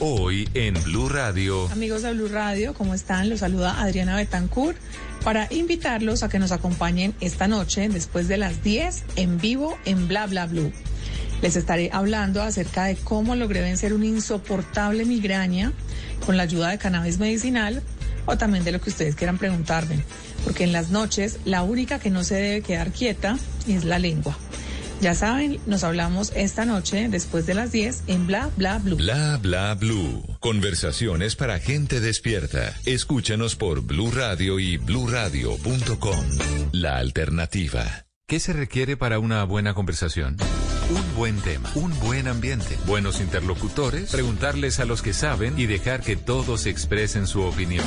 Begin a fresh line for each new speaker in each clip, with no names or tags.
Hoy en Blue Radio.
Amigos de Blue Radio, ¿cómo están? Los saluda Adriana Betancourt para invitarlos a que nos acompañen esta noche después de las 10 en vivo en Bla Bla Blue. Les estaré hablando acerca de cómo logré vencer una insoportable migraña con la ayuda de cannabis medicinal o también de lo que ustedes quieran preguntarme, porque en las noches la única que no se debe quedar quieta es la lengua. Ya saben, nos hablamos esta noche después de las 10 en Bla Bla Blue.
Bla Bla Blue. Conversaciones para gente despierta. Escúchanos por Blue Radio y bluradio.com. La alternativa. ¿Qué se requiere para una buena conversación? Un buen tema, un buen ambiente, buenos interlocutores, preguntarles a los que saben y dejar que todos expresen su opinión.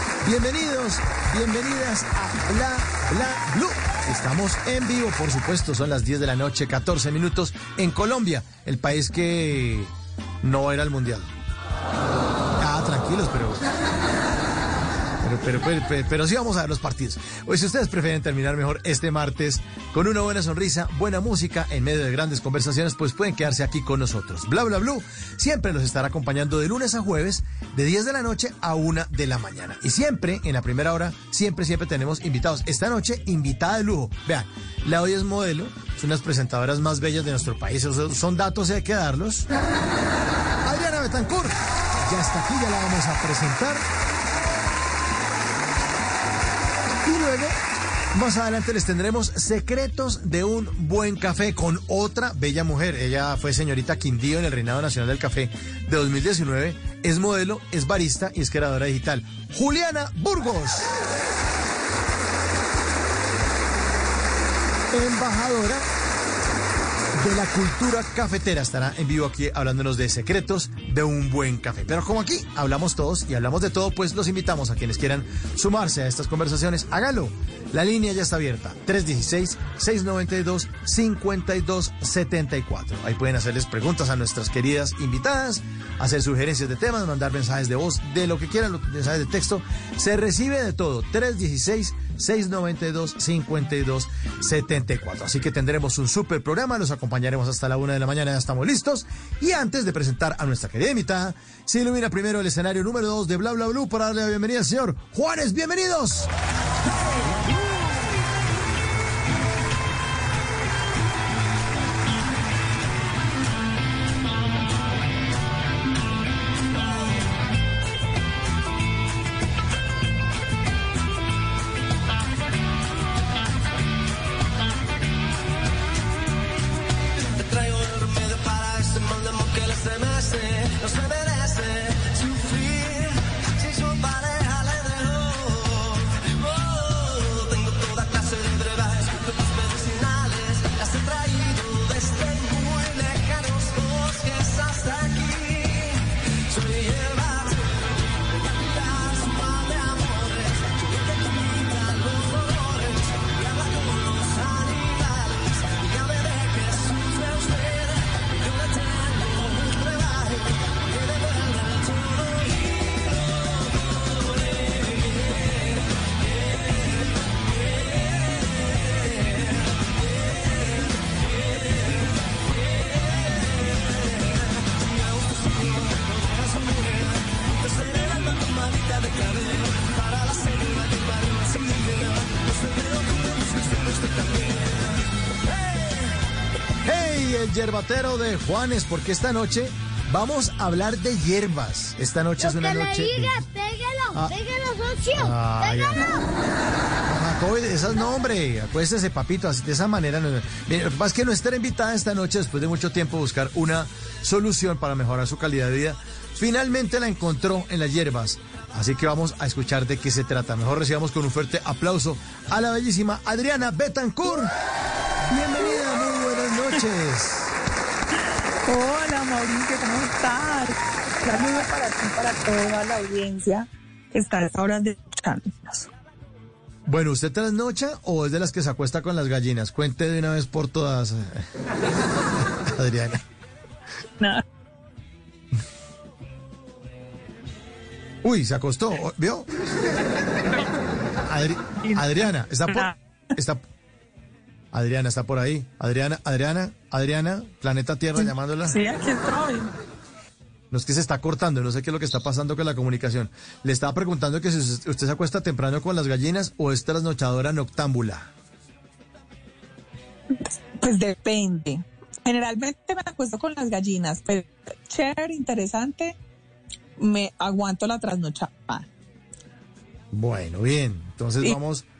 Bienvenidos, bienvenidas a Bla Bla Blue. Estamos en vivo, por supuesto, son las 10 de la noche, 14 minutos en Colombia, el país que no era el mundial. Ah, tranquilos, pero pero, pero, pero, pero, sí vamos a ver los partidos. Hoy, si ustedes prefieren terminar mejor este martes con una buena sonrisa, buena música, en medio de grandes conversaciones, pues pueden quedarse aquí con nosotros. Bla, bla, bla. Siempre los estará acompañando de lunes a jueves, de 10 de la noche a 1 de la mañana. Y siempre, en la primera hora, siempre, siempre tenemos invitados. Esta noche, invitada de lujo. Vean, la hoy es modelo, son las presentadoras más bellas de nuestro país. Esos son datos y hay que darlos. Adriana Betancourt, ya está aquí, ya la vamos a presentar. Luego, más adelante les tendremos secretos de un buen café con otra bella mujer. Ella fue señorita Quindío en el Reinado Nacional del Café de 2019. Es modelo, es barista y es creadora digital. Juliana Burgos. Embajadora de la cultura cafetera. Estará en vivo aquí hablándonos de secretos de un buen café. Pero como aquí hablamos todos y hablamos de todo, pues los invitamos a quienes quieran sumarse a estas conversaciones. Hágalo. La línea ya está abierta. 316-692-5274. Ahí pueden hacerles preguntas a nuestras queridas invitadas, hacer sugerencias de temas, mandar mensajes de voz, de lo que quieran, mensajes de texto. Se recibe de todo. 316 692-5274. Así que tendremos un super programa, los acompañaremos hasta la una de la mañana, ya estamos listos. Y antes de presentar a nuestra querida invitada, se ilumina primero el escenario número 2 de Bla Bla Blue para darle la bienvenida al señor Juárez. ¡Bienvenidos! De Juanes, porque esta noche Vamos a hablar de hierbas. Esta noche es una
que
noche.
le pégalo,
Ah.
pégalo, socio.
Ay,
pégalo.
Jacobi, esas no, hombre. Acuéstese, papito. Así, de esa manera. No, lo que estar invitada esta noche, después de mucho tiempo, buscar una solución para mejorar su calidad de vida. Finalmente la encontró en las hierbas. Así que vamos a escuchar de qué se trata. Mejor recibamos con un fuerte aplauso a la bellísima Adriana Betancourt. Bienvenida, muy buenas noches.
Hola Mauricio, ¿cómo estás? Saludos para ti, para toda la audiencia que está a esta hora de escucharnos.
Bueno, ¿usted trasnocha o es de las que se acuesta con las gallinas? Cuente de una vez por todas, Adriana.
Nada.
Uy, se acostó, ¿vio? Adri- Adriana, está por, está, Adriana, está por ahí. Adriana, Adriana, Adriana, Planeta Tierra llamándola.
Sí, aquí estoy.
No es que se está cortando, no sé qué es lo que está pasando con la comunicación. Le estaba preguntando que si usted se acuesta temprano con las gallinas o es trasnochadora noctámbula.
Pues depende. Generalmente me acuesto con las gallinas, pero chévere, interesante, me aguanto la trasnochada.
Bueno, bien. Entonces vamos, va-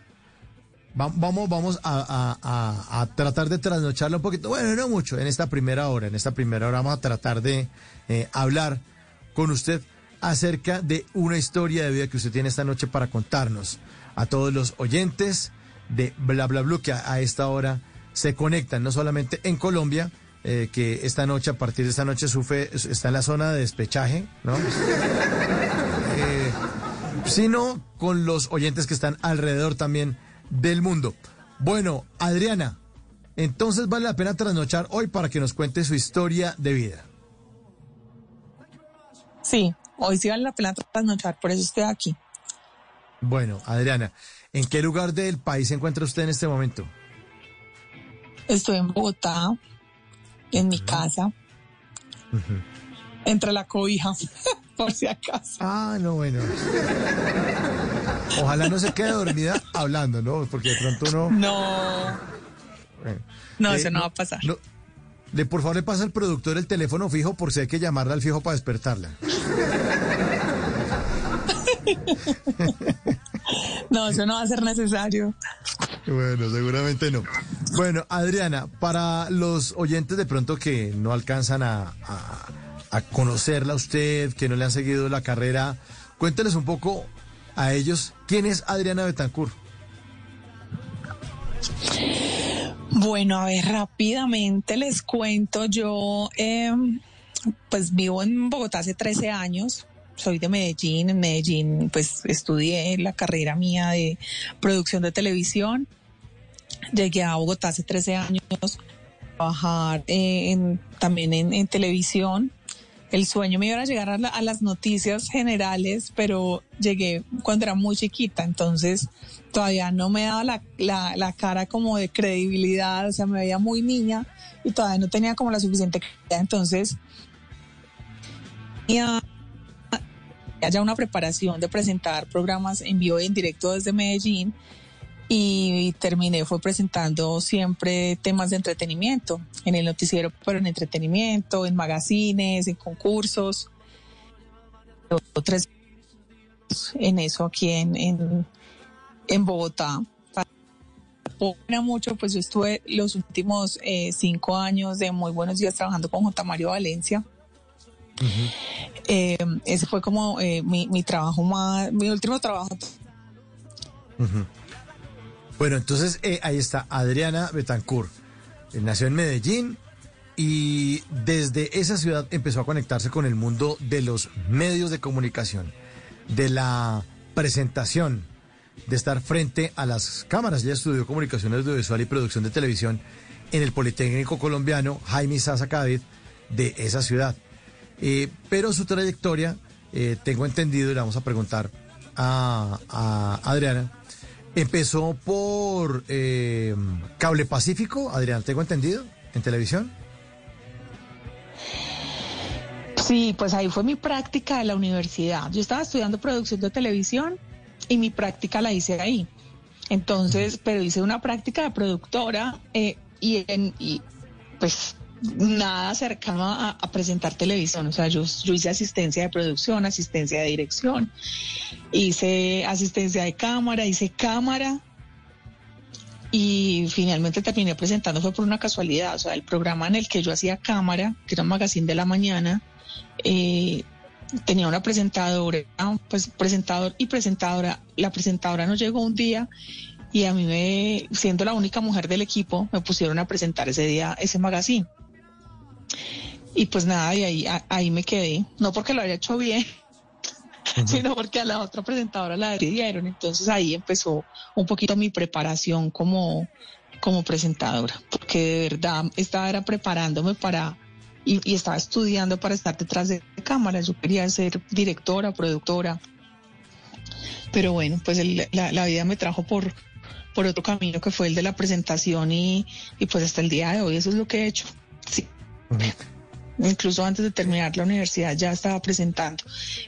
vamos, vamos a, a- a- a tratar de trasnocharla un poquito. Bueno, no mucho, en esta primera hora. En esta primera hora vamos a tratar de eh, hablar con usted acerca de una historia de vida que usted tiene esta noche para contarnos a todos los oyentes de Bla Bla Blue que a, a esta hora se conectan, no solamente en Colombia, eh, que esta noche, a partir de esta noche, sufre, está en la zona de despechaje, ¿no? Eh, sino con los oyentes que están alrededor también del mundo. Bueno, Adriana, entonces vale la pena trasnochar hoy para que nos cuente su historia de vida.
Sí, hoy sí vale la pena trasnochar, por eso estoy aquí.
Bueno, Adriana, ¿en qué lugar del país se encuentra usted en este momento?
Estoy en Bogotá, en mi casa, entre la cobija, por si acaso.
Ah, no, bueno. Ojalá no se quede dormida hablando, ¿no? Porque de pronto.
No,
bueno.
no,
Eh,
eso no va a pasar.
no- le, por favor, le pasa al productor el teléfono fijo por si hay que llamarla al fijo para despertarla.
No, eso no va a ser necesario.
Bueno, seguramente no. Bueno, Adriana, para los oyentes de pronto que no alcanzan a, a- a conocerla a usted, que no le han seguido la carrera, cuénteles un poco a ellos quién es Adriana Betancourt.
Bueno, a ver, rápidamente les cuento. Yo, eh, pues vivo en Bogotá hace 13 años. Soy de Medellín. En Medellín, pues estudié la carrera mía de producción de televisión. Llegué a Bogotá hace 13 años a trabajar eh, en- también en, en televisión. El sueño mío era llegar a, la- a las noticias generales, pero llegué cuando era muy chiquita, entonces todavía no me daba la, la, la cara como de credibilidad, o sea, me veía muy niña y todavía no tenía como la suficiente credibilidad, entonces tenía ya una preparación de presentar programas en vivo y en directo desde Medellín y terminé fue presentando siempre temas de entretenimiento en el noticiero pero en entretenimiento en magazines en concursos tres en eso aquí en en, en Bogotá era mucho pues yo estuve los últimos eh, cinco años de muy buenos días trabajando con J. Mario Valencia Eh, ese fue como eh, mi, mi trabajo más mi último trabajo
Ujú. Bueno, entonces eh, ahí está Adriana Betancourt. Eh, nació en Medellín y desde esa ciudad empezó a conectarse con el mundo de los medios de comunicación, de la presentación, de estar frente a las cámaras. Ella estudió comunicación audiovisual y producción de televisión en el Politécnico Colombiano Jaime Sasa Cádiz de esa ciudad. Eh, pero su trayectoria, tengo entendido, y le vamos a preguntar a Adriana, empezó por eh, Cable Pacífico, Adriana, tengo entendido, en televisión.
Sí, pues ahí fue mi práctica de la universidad. Yo estaba estudiando producción de televisión y mi práctica la hice ahí. Entonces, pero hice una práctica de productora eh, y, en, y pues nada cercano a, presentar televisión. O sea, yo, yo hice asistencia de producción, asistencia de dirección, hice asistencia de cámara, hice cámara y finalmente terminé presentando fue por una casualidad. O sea, el programa en el que yo hacía cámara, que era un magazine de la mañana, eh, tenía una presentadora, pues presentador y presentadora. La presentadora nos llegó un día y a mí me, siendo la única mujer del equipo, me pusieron a presentar ese día ese magazine. Y pues nada, y ahí, ahí me quedé, no porque lo haya hecho bien, sino porque a la otra presentadora la despidieron. Entonces ahí empezó un poquito mi preparación como, como presentadora, porque de verdad estaba era preparándome para, y, y, estaba estudiando para estar detrás de cámara. Yo quería ser directora, productora. Pero bueno, pues el, la, la, vida me trajo por, por otro camino que fue el de la presentación y, y pues hasta el día de hoy eso es lo que he hecho. Sí. Uh -huh. Incluso antes de terminar la universidad ya estaba presentando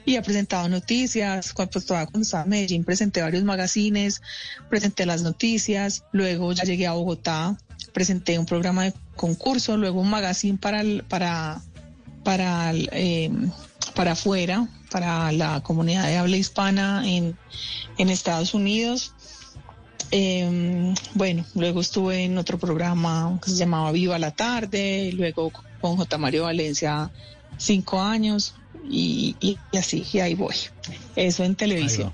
y he presentado noticias. Cuando, pues, cuando estaba en Medellín presenté varios magazines, presenté las noticias, luego ya llegué a Bogotá, presenté un programa de concurso, luego un magazine para el, para para eh, para afuera, para la comunidad de habla hispana en, en Estados Unidos. Eh, bueno, luego estuve en otro programa que se llamaba Viva la Tarde, luego con J. Mario Valencia cinco años y, y, y así, y ahí voy. Eso en televisión.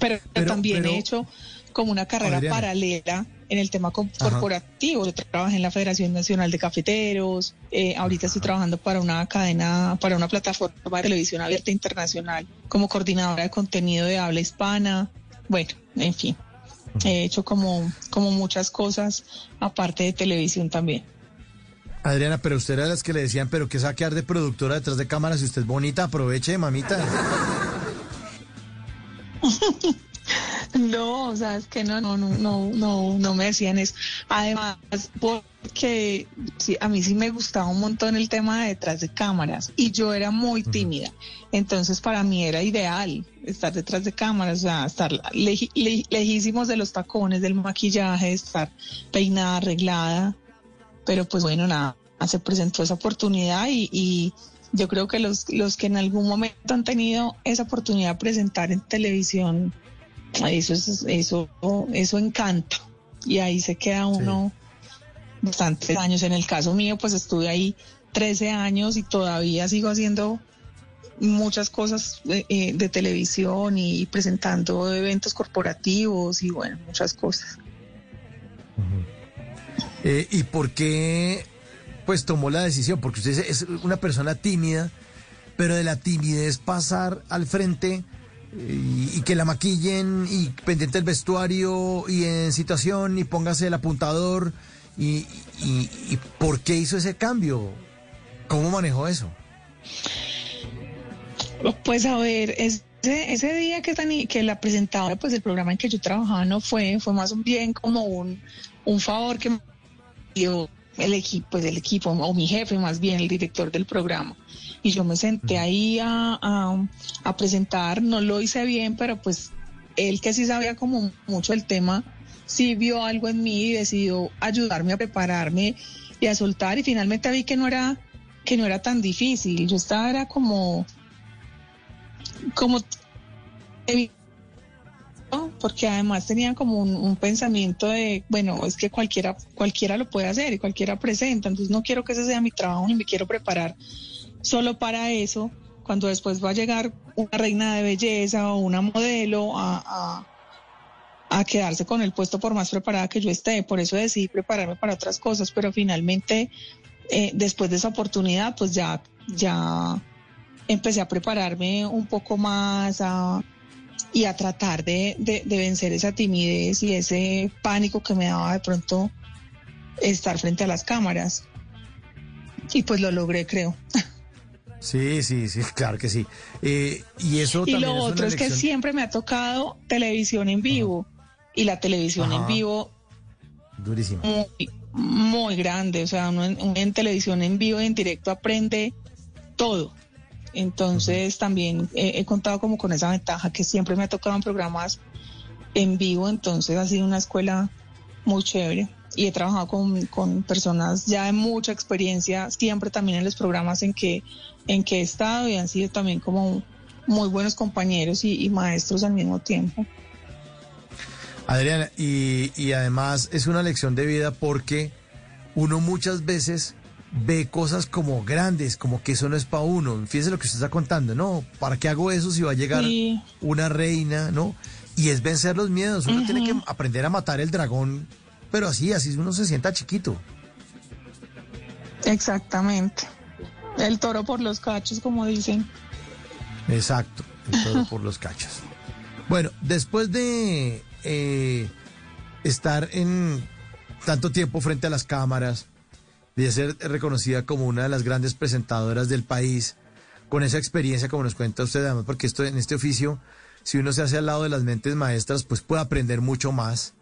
Pero, pero, también pero, he hecho como una carrera Adriana. paralela en el tema corporativo. Ajá. Yo trabajé en la Federación Nacional de Cafeteros, eh, ahorita estoy trabajando para una cadena, para una plataforma de televisión abierta internacional como coordinadora de contenido de habla hispana. Bueno, en fin, he hecho como, como muchas cosas aparte de televisión también.
Adriana, pero usted era de las que le decían, pero que saquear de productora detrás de cámaras, si usted es bonita, aproveche, mamita.
No, o sea, es que no, no, no, no, no, no me decían eso. Además, porque sí, a mí sí me gustaba un montón el tema de detrás de cámaras y yo era muy tímida. Entonces, para mí era ideal estar detrás de cámaras, o sea, estar lejísimos de los tacones, del maquillaje, estar peinada, arreglada. Pero pues bueno, nada, se presentó esa oportunidad y, y yo creo que los, los que en algún momento han tenido esa oportunidad de presentar en televisión, eso es, eso, eso encanta. Y ahí se queda uno sí. bastantes años. En el caso mío, pues estuve ahí 13 años y todavía sigo haciendo muchas cosas de, eh, de televisión y presentando eventos corporativos y bueno, muchas cosas.
Uh -huh. eh, ¿Y por qué pues tomó la decisión? Porque usted es una persona tímida, pero de la timidez pasar al frente y, que la maquillen y pendiente del vestuario y en situación y póngase el apuntador. Y, y, por qué hizo ese cambio cómo manejó eso
pues a ver ese, ese día que la presentadora pues el programa en que yo trabajaba no fue fue más bien como un, un favor que me dio el equipo pues el equipo o mi jefe más bien el director del programa y yo me senté ahí a, a, a, presentar, no lo hice bien, pero pues él que sí sabía como mucho el tema, sí vio algo en mí y decidió ayudarme a prepararme y a soltar y finalmente vi que no era que no era tan difícil, yo estaba era como como porque además tenían como un, un, pensamiento de, bueno, es que cualquiera, cualquiera lo puede hacer y cualquiera presenta, entonces no quiero que ese sea mi trabajo ni me quiero preparar solo para eso, cuando después va a llegar una reina de belleza o una modelo a, a, quedarse con el puesto por más preparada que yo esté. Por eso decidí prepararme para otras cosas, pero finalmente, eh, después de esa oportunidad, pues ya, ya empecé a prepararme un poco más y a tratar de, de vencer esa timidez y ese pánico que me daba de pronto estar frente a las cámaras. Y pues lo logré, creo.
Sí, sí, sí, claro que sí. Eh, y eso
y lo otro es que siempre me ha tocado televisión en vivo. Ajá. Y la televisión Ajá. en vivo.
Durísimo.
Muy, muy grande. O sea, uno en, en, televisión en vivo, en directo, aprende todo. Entonces Ajá. también he, he, contado como con esa ventaja que siempre me ha tocado en programas en vivo. Entonces ha sido una escuela muy chévere. y he trabajado con, con, personas ya de mucha experiencia, siempre también en los programas en que, en he estado y han sido también como muy buenos compañeros y, maestros al mismo tiempo.
Adriana, y, y además es una lección de vida porque uno muchas veces ve cosas como grandes, como que eso no es para uno. Fíjese lo que usted está contando, ¿no? ¿Para qué hago eso si va a llegar una reina, ¿no? Y es vencer los miedos. Uno tiene que aprender a matar el dragón, pero así, así uno se sienta chiquito.
Exactamente. El toro por los cachos, como dicen.
Exacto, el toro por los cachos. Bueno, después de eh, estar en tanto tiempo frente a las cámaras, de ser reconocida como una de las grandes presentadoras del país, con esa experiencia como nos cuenta usted, además, porque esto en este oficio, si uno se hace al lado de las mentes maestras, pues puede aprender mucho más.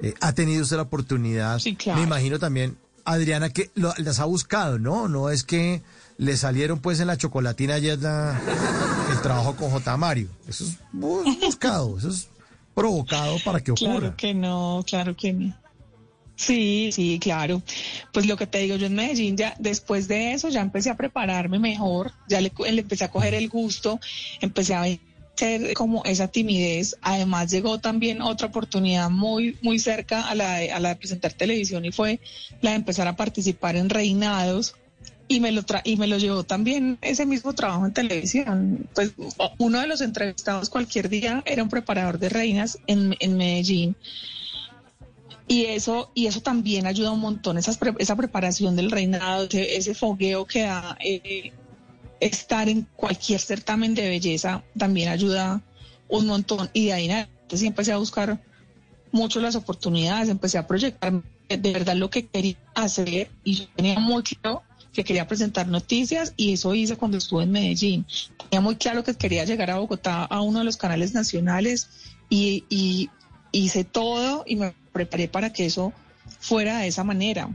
Eh, ha tenido usted la oportunidad, me imagino también, Adriana, que las ha buscado, ¿no? No es que le salieron pues en la chocolatina ayer el trabajo con J. Mario. Eso es buscado, eso es provocado para que ocurra.
Claro que no, claro que no. Sí, sí, claro. Pues lo que te digo, yo en Medellín ya después de eso ya empecé a prepararme mejor, ya le, empecé a coger el gusto, empecé a ser como esa timidez. Además llegó también otra oportunidad muy, muy cerca a la, de, a la de presentar televisión y fue la de empezar a participar en reinados y me lo tra y me lo llevó también ese mismo trabajo en televisión. Pues uno de los entrevistados cualquier día era un preparador de reinas en, en Medellín y eso, y eso también ayuda un montón, esa, esa preparación del reinado, ese, fogueo que da eh, estar en cualquier certamen de belleza, también ayuda un montón. Y de ahí en adelante sí empecé a buscar mucho las oportunidades, empecé a proyectar de verdad lo que quería hacer y yo tenía muy claro que quería presentar noticias y eso hice cuando estuve en Medellín. Tenía muy claro que quería llegar a Bogotá a uno de los canales nacionales y, hice todo y me preparé para que eso fuera de esa manera.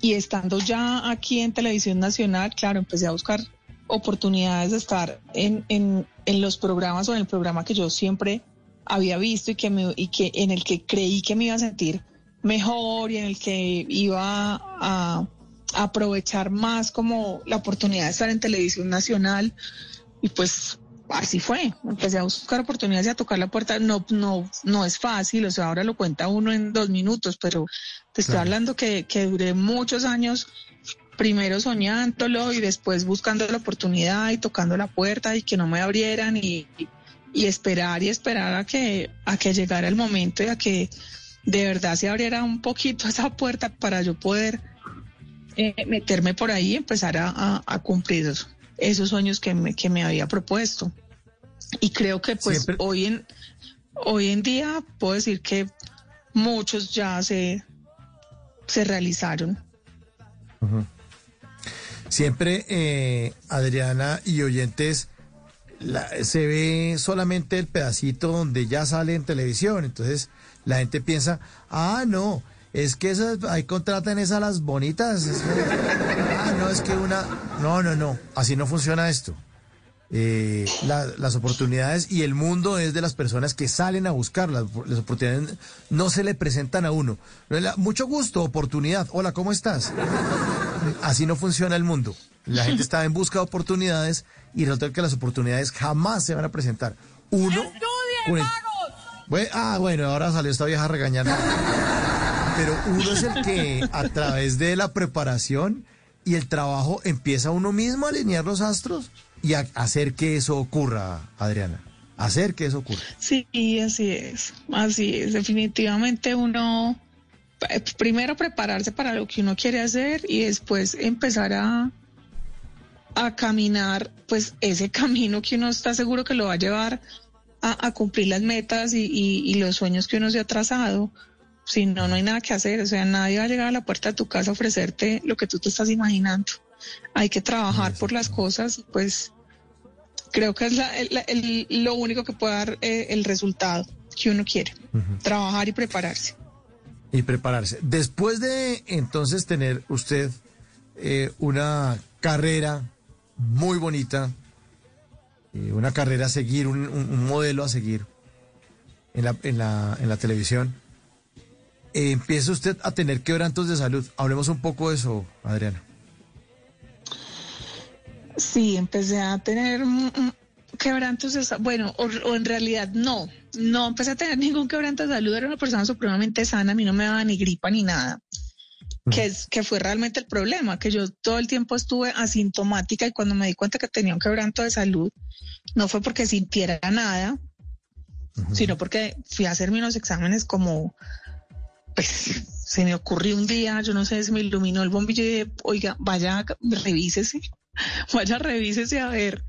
Y estando ya aquí en Televisión Nacional, claro, empecé a buscar oportunidades de estar en, en, los programas o en el programa que yo siempre había visto y que, me, y que en el que creí que me iba a sentir mejor y en el que iba a aprovechar más como la oportunidad de estar en televisión nacional y pues así fue. Empecé a buscar oportunidades y a tocar la puerta. No, no, no es fácil, o sea, ahora lo cuenta uno en dos minutos, pero te estoy hablando que, que duré muchos años primero soñándolo y después buscando la oportunidad y tocando la puerta y que no me abrieran y, y esperar y esperar a que, a que llegara el momento y a que de verdad se abriera un poquito esa puerta para yo poder eh, meterme por ahí y empezar a, a, a cumplir eso esos sueños que me, que me había propuesto. Y creo que pues hoy en, hoy en día puedo decir que muchos ya se, se realizaron.
Siempre, eh, Adriana y oyentes, se ve solamente el pedacito donde ya sale en televisión. Entonces la gente piensa, ah, no, es que esas, ahí contratan esas las bonitas. ah, no, es que una. No, no, no. Así no funciona esto. Eh, las oportunidades y el mundo es de las personas que salen a buscarlas. Las oportunidades no se le presentan a uno. Mucho gusto, oportunidad. Hola, ¿cómo estás? Así no funciona el mundo. La gente está en busca de oportunidades y resulta que las oportunidades jamás se van a presentar. Uno. ah, bueno, ahora salió esta vieja regañando pero uno es el que a través de la preparación y el trabajo empieza uno mismo a alinear los astros y a hacer que eso ocurra, Adriana. Hacer que eso ocurra.
Sí, así es. Así es. Definitivamente uno eh, primero prepararse para lo que uno quiere hacer y después empezar a, a caminar, pues ese camino que uno está seguro que lo va a llevar a, cumplir las metas y, y los sueños que uno se ha trazado si no, no hay nada que hacer. O sea, nadie va a llegar a la puerta de tu casa a ofrecerte lo que tú te estás imaginando. Hay que trabajar por las cosas, pues creo que es lo único que puede dar eh, el resultado que uno quiere. Trabajar y prepararse.
Y prepararse. Después de entonces tener usted eh, una carrera muy bonita, eh, una carrera a seguir, un, modelo a seguir en la, en la, en la televisión,
eh, empieza usted a tener quebrantos de salud. Hablemos un poco de eso, Adriana.
Sí, empecé a tener mm, mm, quebrantos de salud. Bueno, o, o en realidad no. No empecé a tener ningún quebranto de salud. Era una persona supremamente sana. A mí no me daba ni gripa ni nada. Que, es, que fue realmente el problema, que yo todo el tiempo estuve asintomática y cuando me di cuenta que tenía un quebranto de salud, no fue porque sintiera nada, sino porque fui a hacerme unos exámenes como, pues se me ocurrió un día, yo no sé, se me iluminó el bombillo y oiga, vaya, revísese, vaya, revísese a ver,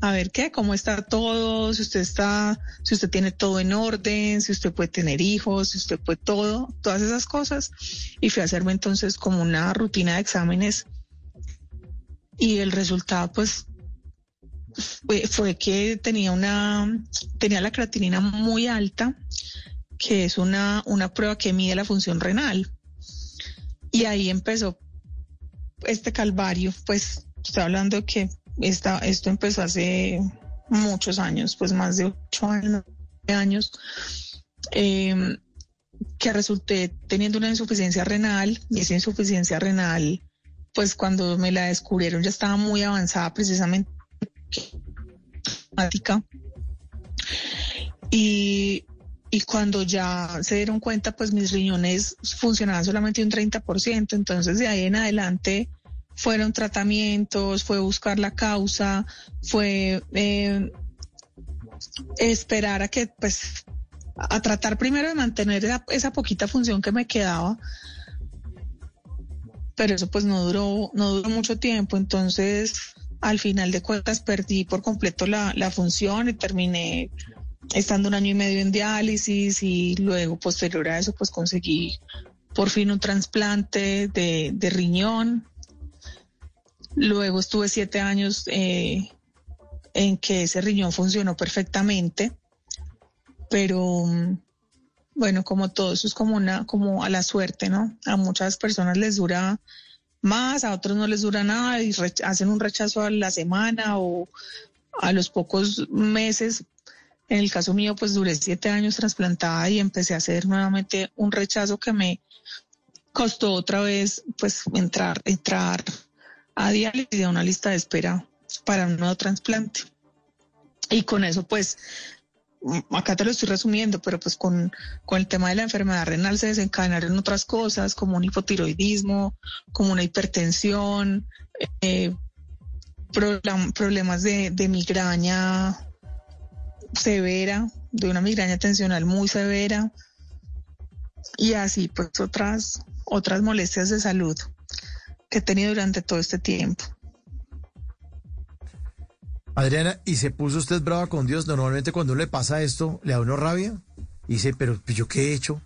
a ver qué, cómo está todo, si usted está, si usted tiene todo en orden, si usted puede tener hijos, si usted puede todo, todas esas cosas. Y fui a hacerme entonces como una rutina de exámenes y el resultado pues fue, fue que tenía una, tenía la creatinina muy alta, que es una, una prueba que mide la función renal. Y ahí empezó este calvario, pues estoy hablando que esta, esto empezó hace muchos años, pues más de ocho años, años eh, que resulté teniendo una insuficiencia renal y esa insuficiencia renal, pues cuando me la descubrieron ya estaba muy avanzada precisamente y, y cuando ya se dieron cuenta, pues mis riñones funcionaban solamente un 30%, entonces de ahí en adelante fueron tratamientos, fue buscar la causa, fue eh, esperar a que, pues, a tratar primero de mantener esa, esa, poquita función que me quedaba. Pero eso pues no duró, no duró mucho tiempo. Entonces, al final de cuentas, perdí por completo la, la función y terminé estando un año y medio en diálisis y luego posterior a eso pues conseguí por fin un trasplante de, de riñón Luego estuve siete años eh, en que ese riñón funcionó perfectamente, pero bueno, como todo eso es como una, como a la suerte, ¿no? A muchas personas les dura más, a otros no les dura nada y hacen un rechazo a la semana o a los pocos meses. En el caso mío, pues duré siete años trasplantada y empecé a hacer nuevamente un rechazo que me costó otra vez, pues entrar, entrar a diálisis a una lista de espera para un nuevo trasplante. Y con eso, pues, mm, acá te lo estoy resumiendo, pero pues con, con el tema de la enfermedad renal se desencadenaron otras cosas, como un hipotiroidismo, como una hipertensión, eh, problemas de migraña severa, de una migraña tensional muy severa, y así pues otras, otras molestias de salud que he tenido durante todo este tiempo.
Adriana, ¿y se puso usted brava con Dios? Normalmente cuando le pasa esto, le da uno rabia y dice, pero pues, yo qué he hecho?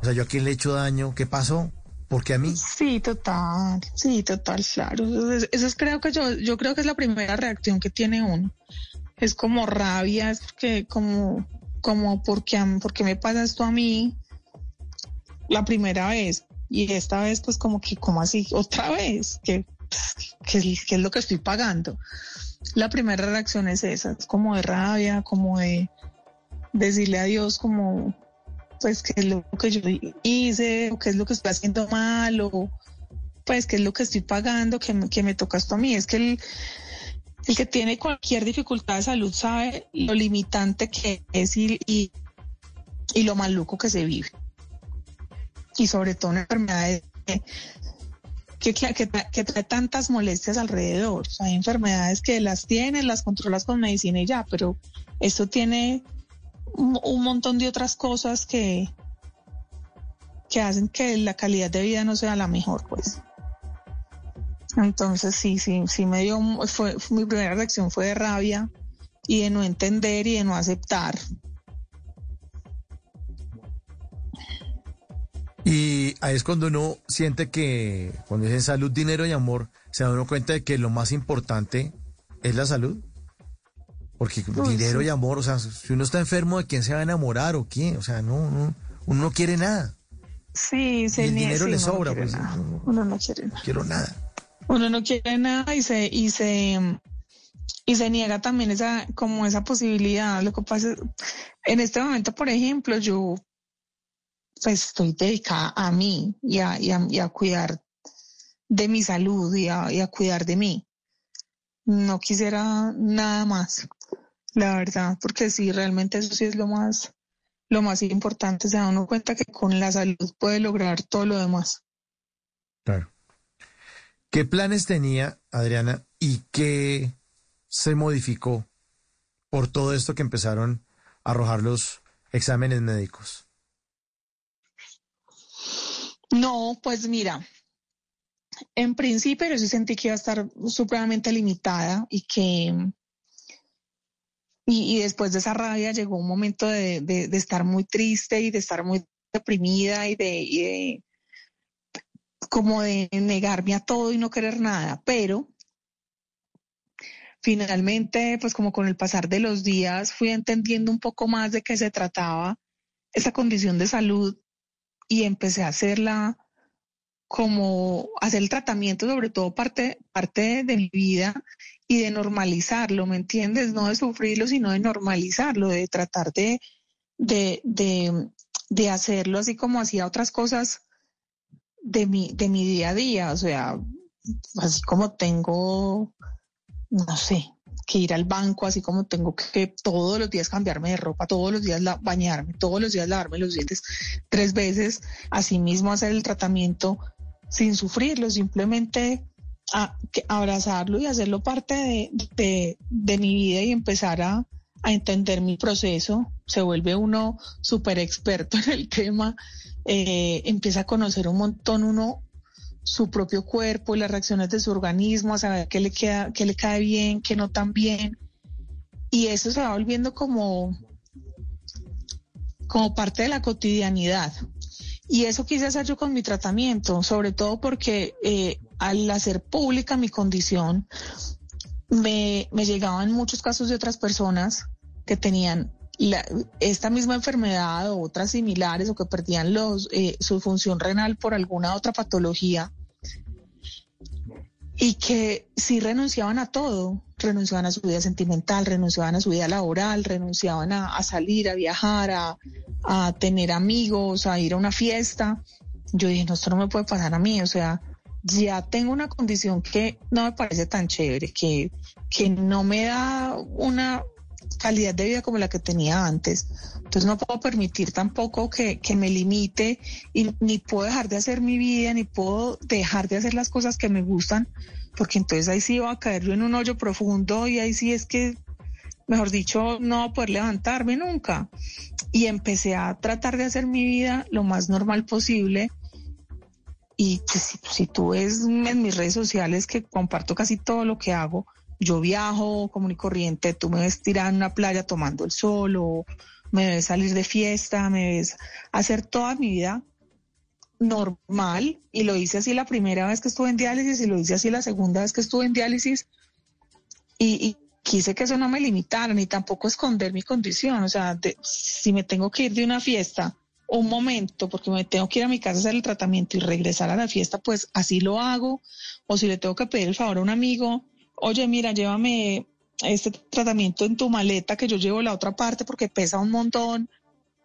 O sea, ¿yo a quién le he hecho daño? ¿Qué pasó? ¿Por qué a mí?
Sí, total, sí, total, claro. Eso es, creo que yo, yo creo que es la primera reacción que tiene uno. Es como rabia, es que como, como, ¿por qué, ¿por qué me pasa esto a mí? La primera vez, y esta vez pues como que, como así, otra vez, que, es lo que estoy pagando. La primera reacción es esa, es como de rabia, como de decirle a Dios como, pues, qué es lo que yo hice, o qué es lo que estoy haciendo mal, o pues, qué es lo que estoy pagando, que, me, que me toca esto a mí. Es que el, el que tiene cualquier dificultad de salud sabe lo limitante que es y, y, lo maluco que se vive y sobre todo una enfermedad que, que, trae tantas molestias alrededor. hay enfermedades que las tienes, las controlas con medicina y ya, pero esto tiene un, montón de otras cosas que, que hacen que la calidad de vida no sea la mejor, pues. Entonces sí, sí, sí me dio, fue, mi primera reacción fue de rabia y de no entender y de no aceptar
Y ahí es cuando uno siente que, cuando dicen salud, dinero y amor, se da uno cuenta de que lo más importante es la salud. Porque dinero y amor, o sea, si uno está enfermo, ¿de quién se va a enamorar o quién? O sea, no, no uno no quiere nada.
Sí,
se el dinero le sobra, pues.
uno no quiere nada.
quiero nada.
Uno no quiere nada y se, y se, y se niega también esa, como esa posibilidad. Lo que pasa en este momento, por ejemplo, yo pues estoy dedicada a mí y a, y a, y a cuidar de mi salud y a, y a cuidar de mí. No quisiera nada más, la verdad, porque sí, realmente eso sí es lo más, lo más importante. Se da uno cuenta que con la salud puede lograr todo lo demás.
Claro. ¿Qué planes tenía Adriana y qué se modificó por todo esto que empezaron a arrojar los exámenes médicos?
No, pues mira, en principio yo sí sentí que iba a estar supremamente limitada y que y, después de esa rabia llegó un momento de, de, estar muy triste y de estar muy deprimida y de, y de como de negarme a todo y no querer nada, pero finalmente, pues como con el pasar de los días, fui entendiendo un poco más de qué se trataba esa condición de salud y empecé a hacerla como hacer el tratamiento, sobre todo parte, parte de mi vida y de normalizarlo, ¿me entiendes? No de sufrirlo, sino de normalizarlo, de tratar de, de, de hacerlo así como hacía otras cosas de mi, de mi día a día, o sea, así como tengo, no sé, que ir al banco, así como tengo que todos los días cambiarme de ropa, todos los días bañarme, todos los días lavarme los dientes tres veces, así mismo hacer el tratamiento sin sufrirlo, simplemente abrazarlo y hacerlo parte de, de, de mi vida y empezar a, a entender mi proceso, se vuelve uno súper experto en el tema, eh, empieza a conocer un montón uno su propio cuerpo y las reacciones de su organismo, a saber qué le queda, qué le cae bien, qué no tan bien. Y eso se va volviendo como, como parte de la cotidianidad. Y eso quise hacer yo con mi tratamiento, sobre todo porque eh, al hacer pública mi condición, me, me llegaban muchos casos de otras personas que tenían la, esta misma enfermedad o otras similares o que perdían los, eh, su función renal por alguna otra patología y que sí renunciaban a todo, renunciaban a su vida sentimental, renunciaban a su vida laboral, renunciaban a, salir, a viajar, a, a, tener amigos, a ir a una fiesta. Yo dije, no, esto no me puede pasar a mí, o sea, ya tengo una condición que no me parece tan chévere, que, que no me da una calidad de vida como la que tenía antes. Entonces no puedo permitir tampoco que, que me limite y ni puedo dejar de hacer mi vida, ni puedo dejar de hacer las cosas que me gustan, porque entonces ahí sí va a caer en un hoyo profundo y ahí sí es que, mejor dicho, no voy a poder levantarme nunca. Y empecé a tratar de hacer mi vida lo más normal posible. Y pues, si, si tú ves en mis redes sociales que comparto casi todo lo que hago, yo viajo común y corriente, tú me ves tirar en una playa tomando el sol o me ves salir de fiesta, me ves hacer toda mi vida normal y lo hice así la primera vez que estuve en diálisis y lo hice así la segunda vez que estuve en diálisis y, y quise que eso no me limitara ni tampoco esconder mi condición, o sea, de, si me tengo que ir de una fiesta un momento porque me tengo que ir a mi casa a hacer el tratamiento y regresar a la fiesta, pues así lo hago, o si le tengo que pedir el favor a un amigo, oye, mira, llévame este tratamiento en tu maleta que yo llevo la otra parte porque pesa un montón.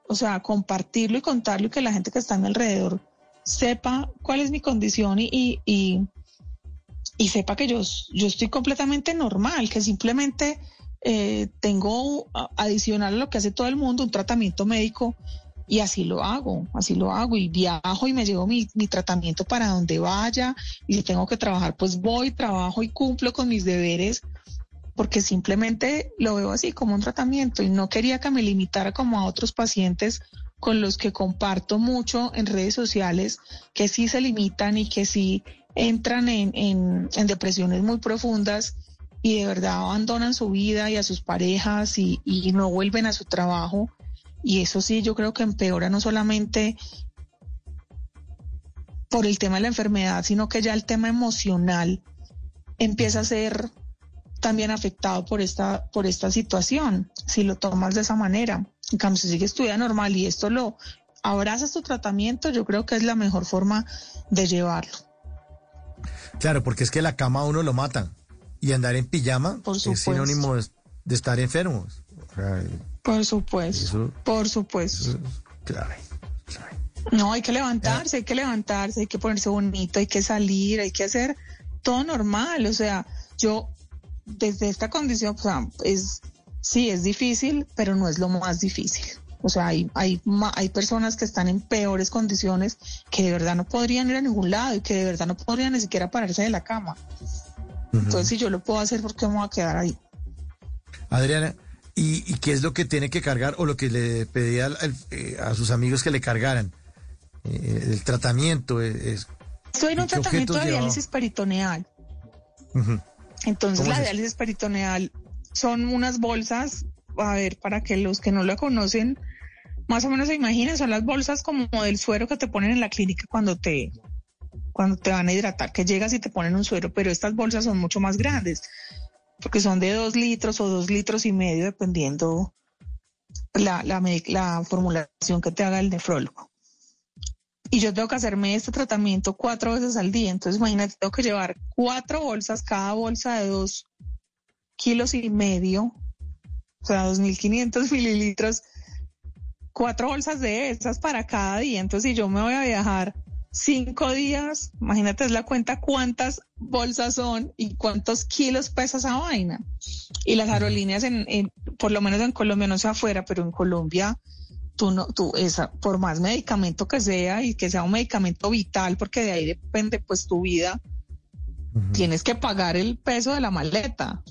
O sea, compartirlo y contarlo y que la gente que está a mi alrededor sepa cuál es mi condición y, y, y, sepa que yo, yo estoy completamente normal, que simplemente eh, tengo adicional a lo que hace todo el mundo un tratamiento médico y así lo hago, así lo hago. Y viajo y me llevo mi, mi, tratamiento para donde vaya. Y si tengo que trabajar pues voy, trabajo y cumplo con mis deberes porque simplemente lo veo así como un tratamiento. Y no quería que me limitara como a otros pacientes con los que comparto mucho en redes sociales que sí se limitan y que sí entran en, en, depresiones muy profundas y de verdad abandonan su vida y a sus parejas y no vuelven a su trabajo y eso sí, yo creo que empeora no solamente por el tema de la enfermedad, sino que ya el tema emocional empieza a ser también afectado por esta, por esta situación, si lo tomas de esa manera. En cambio, si sigues tu vida normal y esto lo abrazas tu tratamiento, yo creo que es la mejor forma de llevarlo.
Claro, porque es que la cama a uno lo matan y andar en pijama es sinónimo de, de estar enfermos. O sea,
por supuesto,
eso,
por supuesto.
Eso, claro, claro.
No, hay que levantarse, hay que levantarse, hay que ponerse bonito, hay que salir, hay que hacer todo normal. O sea, yo desde esta condición, o sea, es, sí, es difícil, pero no es lo más difícil. O sea, hay, hay, hay personas que están en peores condiciones que de verdad no podrían ir a ningún lado y que de verdad no podrían ni siquiera pararse de la cama. Entonces, si yo lo puedo hacer, ¿por qué me voy a quedar ahí?
Adriana, ¿y, qué es lo que tiene que cargar o lo que le pedía eh, a sus amigos que le cargaran? Eh, el tratamiento es...
Estoy en un tratamiento de diálisis peritoneal. Entonces, la diálisis peritoneal son unas bolsas, a ver, para que los que no lo conocen, más o menos se imaginen, son las bolsas como del suero que te ponen en la clínica cuando te, cuando te van a hidratar, que llegas y te ponen un suero, pero estas bolsas son mucho más grandes, porque son de dos litros o dos litros y medio, dependiendo la, la, la formulación que te haga el nefrólogo. Y yo tengo que hacerme este tratamiento cuatro veces al día, entonces imagínate, tengo que llevar cuatro bolsas, cada bolsa de dos kilos y medio, o sea, 2.500 mililitros, cuatro bolsas de esas para cada día. Entonces, si yo me voy a viajar cinco días, imagínate es la cuenta cuántas bolsas son y cuántos kilos pesa esa vaina. Y las aerolíneas, en, por lo menos en Colombia, no sé afuera, pero en Colombia, tú no, tú, esa, por más medicamento que sea y que sea un medicamento vital, porque de ahí depende pues tu vida, tienes que pagar el peso de la maleta.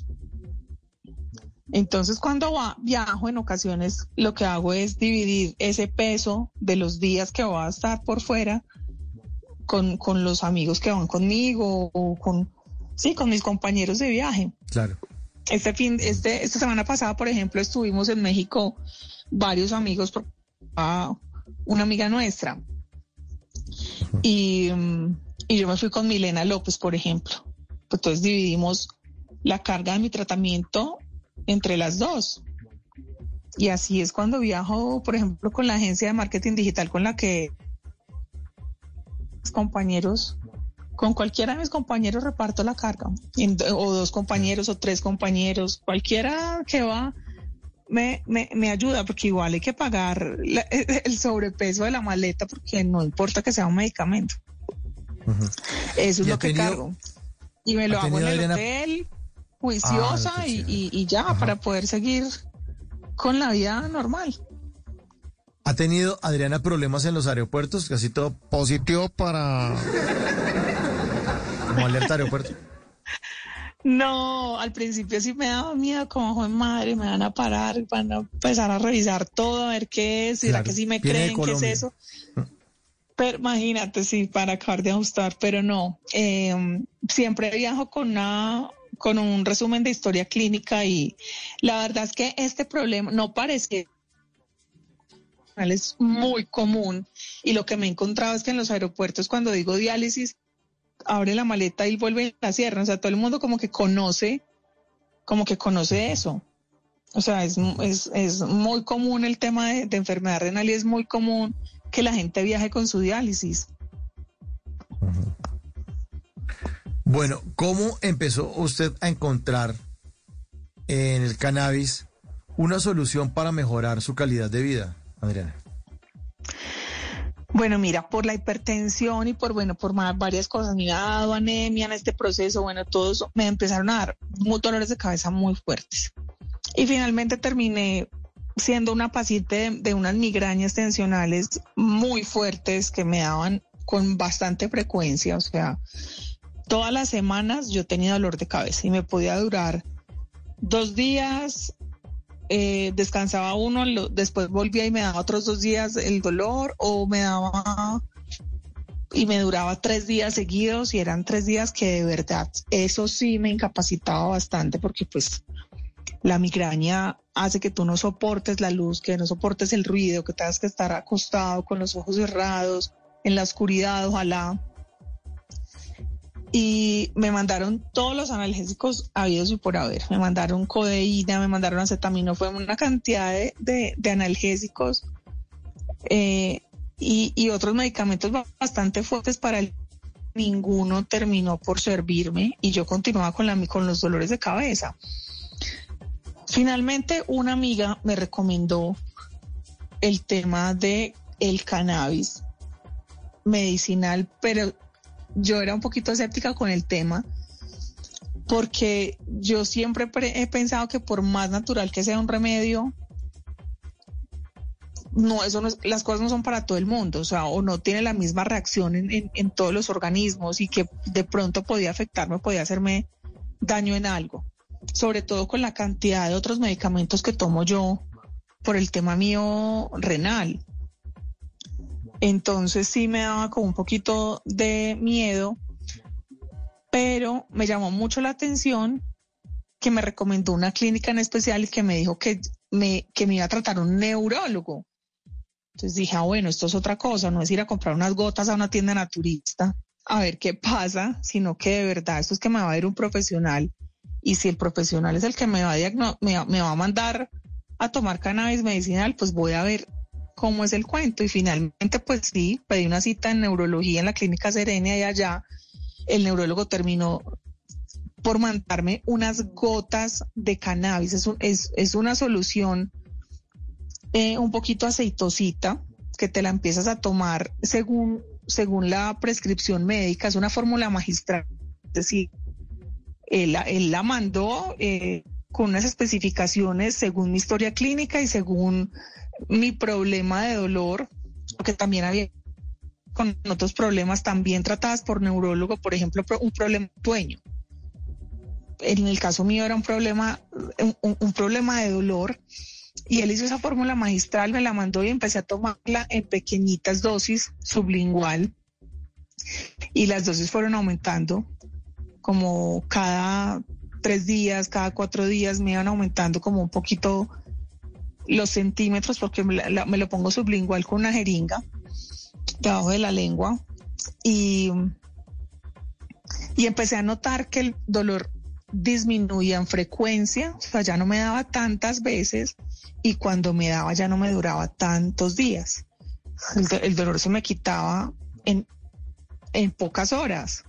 Entonces, cuando viajo en ocasiones, lo que hago es dividir ese peso de los días que voy a estar por fuera con, con los amigos que van conmigo o con, sí, con mis compañeros de viaje.
Claro.
Este fin, este, esta semana pasada, por ejemplo, estuvimos en México varios amigos, una amiga nuestra. Y, y yo me fui con Milena López, por ejemplo. Entonces dividimos la carga de mi tratamiento entre las dos. Y así es cuando viajo, por ejemplo, con la agencia de marketing digital con la que compañeros, con cualquiera de mis compañeros reparto la carga, o dos compañeros o tres compañeros, cualquiera que va me, me, ayuda, porque igual hay que pagar el sobrepeso de la maleta, porque no importa que sea un medicamento. Eso es lo que cargo. Y me lo hago en el hotel, juiciosa ah, y, ya, para poder seguir con la vida normal.
¿Ha tenido Adriana problemas en los aeropuertos? Casi todo positivo para... como alerta aeropuerto.
No, al principio sí me daba miedo, como joven madre, me van a parar, van a empezar a revisar todo, a ver qué es, será que sí me creen, qué es eso. Pero imagínate, sí, para acabar de ajustar, pero no. Em, siempre viajo con una con un resumen de historia clínica y la verdad es que este problema no parece es muy común y lo que me he encontrado es que en los aeropuertos cuando digo diálisis abre la maleta y vuelve a la sierra, o sea, todo el mundo como que conoce, como que conoce eso. O sea, es, es, muy común el tema de, enfermedad renal y es muy común que la gente viaje con su diálisis.
Bueno, ¿cómo empezó usted a encontrar en el cannabis una solución para mejorar su calidad de vida? Adriana?
Bueno, mira, por la hipertensión y por, bueno, por varias cosas, me ha anemia en este proceso, bueno, todos me empezaron a dar dolores de cabeza muy fuertes. Y finalmente terminé siendo una paciente de, unas migrañas tensionales muy fuertes que me daban con bastante frecuencia, o sea, todas las semanas yo tenía dolor de cabeza y me podía durar dos días, eh, descansaba uno, después volvía y me daba otros dos días el dolor o me daba y me duraba tres días seguidos y eran tres días que de verdad eso sí me incapacitaba bastante porque pues la migraña hace que tú no soportes la luz, que no soportes el ruido, que tengas que estar acostado con los ojos cerrados, en la oscuridad, ojalá y me mandaron todos los analgésicos habidos y por haber. Me mandaron codeína, me mandaron acetaminofén, una cantidad de, analgésicos eh, y, otros medicamentos bastante fuertes para el ninguno terminó por servirme y yo continuaba con, la, con los dolores de cabeza. Finalmente una amiga me recomendó el tema de el cannabis medicinal, pero yo era un poquito escéptica con el tema porque yo siempre he pensado que por más natural que sea un remedio, no, eso no las cosas no son para todo el mundo, o sea, o no tiene la misma reacción en, en, todos los organismos y que de pronto podía afectarme, podía hacerme daño en algo, sobre todo con la cantidad de otros medicamentos que tomo yo por el tema mío renal. Entonces sí me daba como un poquito de miedo pero me llamó mucho la atención que me recomendó una clínica en especial y que me dijo que me, que me iba a tratar un neurólogo. Entonces dije, ah, bueno, esto es otra cosa, no es ir a comprar unas gotas a una tienda naturista a ver qué pasa, sino que de verdad esto es que me va a ver un profesional y si el profesional es el que me va a, me, me va a mandar a tomar cannabis medicinal, pues voy a ver cómo es el cuento. Y finalmente, pues sí, pedí una cita en neurología en la clínica Serenia y allá el neurólogo terminó por mandarme unas gotas de cannabis. Es, es, una solución eh, un poquito aceitosita que te la empiezas a tomar según, según la prescripción médica. Es una fórmula magistral. Es decir, él, la mandó eh, con unas especificaciones según mi historia clínica y según mi problema de dolor, porque también había con otros problemas también tratadas por neurólogo, por ejemplo, un problema de sueño. En el caso mío era un problema, un, problema de dolor y él hizo esa fórmula magistral, me la mandó y empecé a tomarla en pequeñitas dosis sublingual y las dosis fueron aumentando como cada tres días, cada cuatro días me iban aumentando como un poquito los centímetros porque me, lo pongo sublingual con una jeringa debajo de la lengua y, y empecé a notar que el dolor disminuía en frecuencia, o sea, ya no me daba tantas veces y cuando me daba ya no me duraba tantos días. El, dolor se me quitaba en, en pocas horas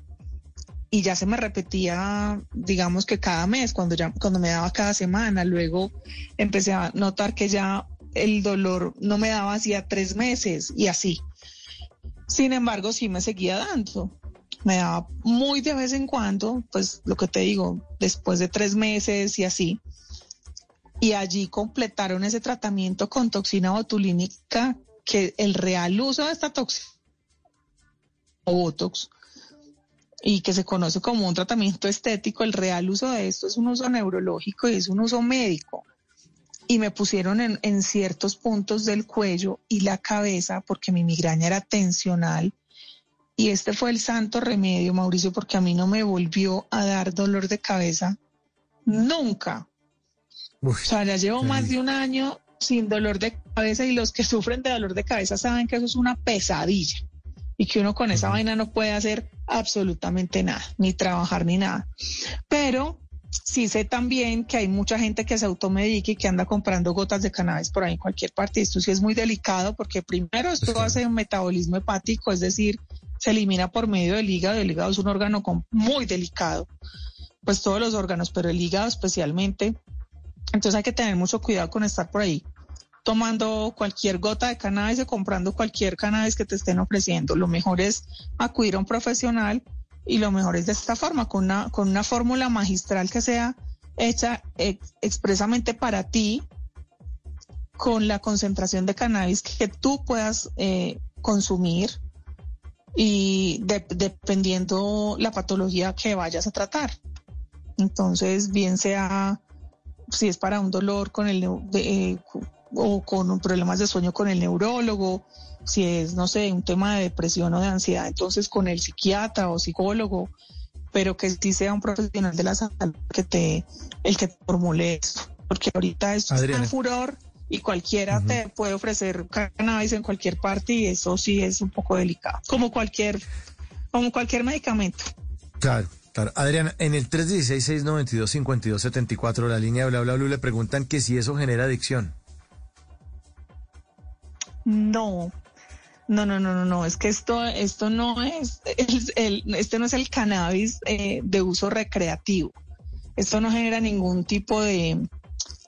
y ya se me repetía, digamos que cada mes, cuando ya cuando me daba cada semana, luego empecé a notar que ya el dolor no me daba hacía tres meses y así. Sin embargo, sí me seguía dando. Me daba muy de vez en cuando, pues lo que te digo, después de tres meses y así. Y allí completaron ese tratamiento con toxina botulínica, que el real uso de esta toxina, o Botox, y que se conoce como un tratamiento estético, el real uso de esto es un uso neurológico y es un uso médico y me pusieron en, ciertos puntos del cuello y la cabeza porque mi migraña era tensional. Y este fue el santo remedio, Mauricio, porque a mí no me volvió a dar dolor de cabeza nunca. o sea, ya llevo más de un año sin dolor de cabeza y los que sufren de dolor de cabeza saben que eso es una pesadilla y que uno con esa vaina no puede hacer absolutamente nada, ni trabajar ni nada. Pero sí sé también que hay mucha gente que se automedica y que anda comprando gotas de cannabis por ahí en cualquier parte. Esto sí es muy delicado porque primero esto hace un metabolismo hepático, es decir, se elimina por medio del hígado. El hígado es un órgano muy delicado, pues todos los órganos, pero el hígado especialmente. Entonces hay que tener mucho cuidado con estar por ahí tomando cualquier gota de cannabis o comprando cualquier cannabis que te estén ofreciendo. Lo mejor es acudir a un profesional y lo mejor es de esta forma, con una, con una fórmula magistral que sea hecha expresamente para ti, con la concentración de cannabis que tú puedas eh, consumir y dependiendo la patología que vayas a tratar. Entonces, bien sea si es para un dolor con el eh, o con problemas de sueño con el neurólogo, si es, no sé, un tema de depresión o de ansiedad, entonces con el psiquiatra o psicólogo, pero que sí sea un profesional de la salud que te, el que te formule esto, porque ahorita es un furor y cualquiera te puede ofrecer cannabis en cualquier parte y eso sí es un poco delicado, como cualquier, como cualquier medicamento.
Claro. Claro. Adriana, en el 316-692-5274, la línea de bla, bla, bla, le preguntan que si eso genera adicción.
No, no, no, no, no, no, es que esto, esto no es, el, este no es el cannabis eh, de uso recreativo. Esto no genera ningún tipo de,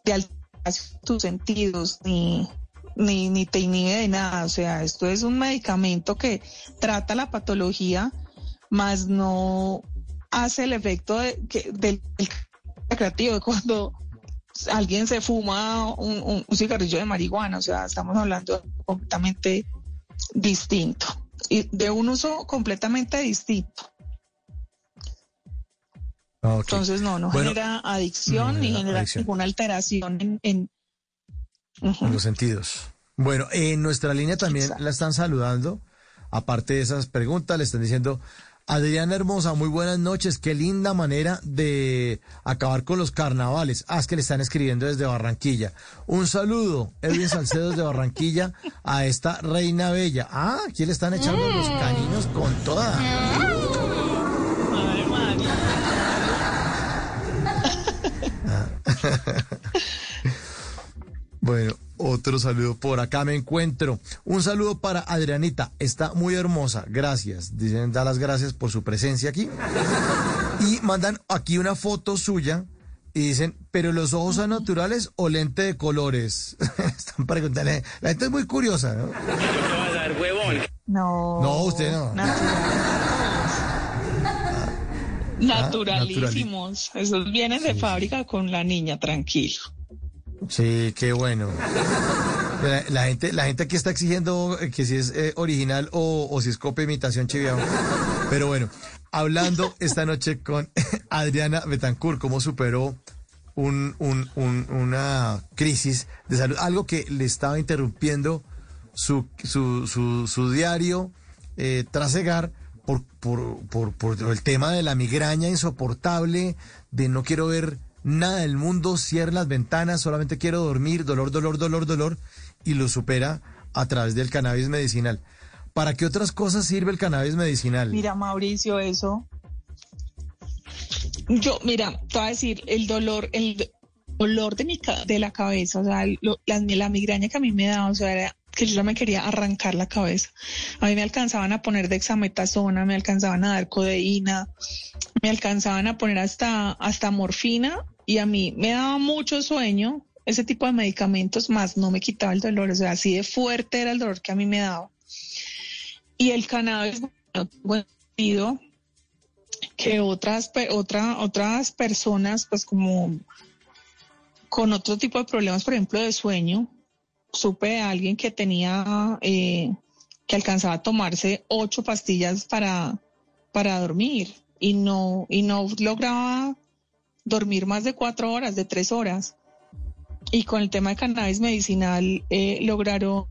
de alteración tus sentidos, ni, ni, ni te inhibe de nada. O sea, esto es un medicamento que trata la patología, más no hace el efecto de, que, del creativo cuando alguien se fuma un, un, cigarrillo de marihuana. O sea, estamos hablando completamente distinto y de un uso completamente distinto.
Ah,
Entonces, no, no genera adicción ni genera ninguna alteración en,
los sentidos. Bueno, en nuestra línea también la están saludando. Aparte de esas preguntas, le están diciendo, Adriana Hermosa, muy buenas noches. Qué linda manera de acabar con los carnavales. Ah, es que le están escribiendo desde Barranquilla. Un saludo, Edwin Salcedo desde Barranquilla, a esta reina bella. Ah, aquí le están echando los caninos con toda. bueno, otro saludo por acá me encuentro. Un saludo para Adrianita, está muy hermosa, gracias. Dicen, da las gracias por su presencia aquí. Y mandan aquí una foto suya y dicen, pero los ojos son naturales o lente de colores. Están preguntando. La gente es muy curiosa, ¿no?
No.
No, usted no.
Naturalísimos. Esos vienen de fábrica con la niña, tranquilo.
Sí, qué bueno. La, gente, la gente aquí está exigiendo que si es eh, original o, si es copia imitación chiviao. Pero bueno, hablando esta noche con Adriana Betancourt, cómo superó un, una crisis de salud, algo que le estaba interrumpiendo su, su, su, su diario eh, trasegar por, por, por, por el tema de la migraña insoportable, de no quiero ver nada del mundo, cierra las ventanas, solamente quiero dormir, dolor, dolor, dolor, dolor, y lo supera a través del cannabis medicinal. ¿Para qué otras cosas sirve el cannabis medicinal?
Mira, Mauricio, eso. Yo, mira, te voy a decir, el dolor, el dolor de, mi, de la cabeza, o sea, la, la, migraña que a mí me daba, o sea, era que yo ya me quería arrancar la cabeza. A mí me alcanzaban a poner dexametasona, me alcanzaban a dar codeína, me alcanzaban a poner hasta, hasta morfina y a mí me daba mucho sueño ese tipo de medicamentos, más no me quitaba el dolor, o sea, así de fuerte era el dolor que a mí me daba. Y el cannabis, bueno, que otras, otra, otras personas, pues como con otro tipo de problemas, por ejemplo, de sueño, supe de alguien que tenía, eh, que alcanzaba a tomarse ocho pastillas para, para dormir y no, y no lograba dormir más de cuatro horas, de tres horas. Y con el tema de cannabis medicinal eh, lograron...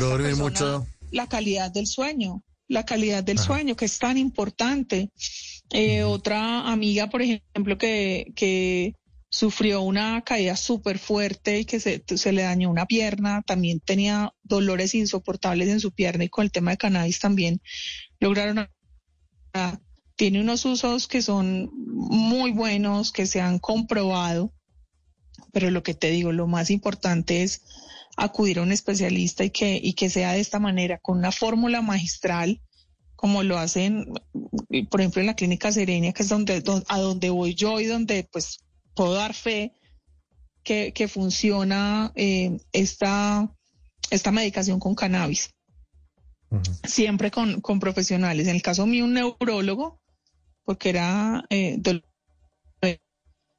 dormir mucho.
La calidad del sueño, la calidad del sueño, que es tan importante. Eh, otra amiga, por ejemplo, que, que sufrió una caída súper fuerte y que se, se, le dañó una pierna, también tenía dolores insoportables en su pierna y con el tema de cannabis también lograron tiene unos usos que son muy buenos, que se han comprobado, pero lo que te digo, lo más importante es acudir a un especialista y que, y que sea de esta manera, con una fórmula magistral, como lo hacen, por ejemplo, en la clínica Serenia, que es donde, a donde voy yo y donde pues puedo dar fe que, que funciona eh, esta, esta medicación con cannabis siempre con, con, profesionales. En el caso mío, un neurólogo, porque era eh,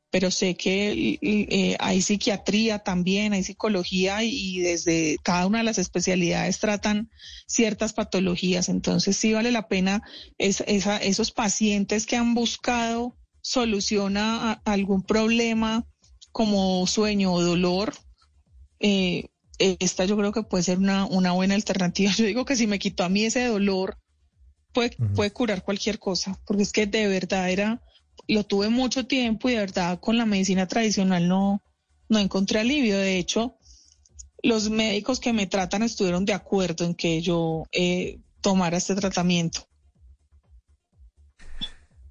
pero sé que eh, hay psiquiatría también, hay psicología y, desde cada una de las especialidades tratan ciertas patologías. Entonces sí vale la pena esos pacientes que han buscado solución a, algún problema como sueño o dolor. Eh, esta yo creo que puede ser una, una buena alternativa. Yo digo que si me quitó a mí ese dolor, puede, puede curar cualquier cosa, porque es que de verdad era, lo tuve mucho tiempo y de verdad con la medicina tradicional no, no encontré alivio. De hecho, los médicos que me tratan estuvieron de acuerdo en que yo eh, tomara este tratamiento.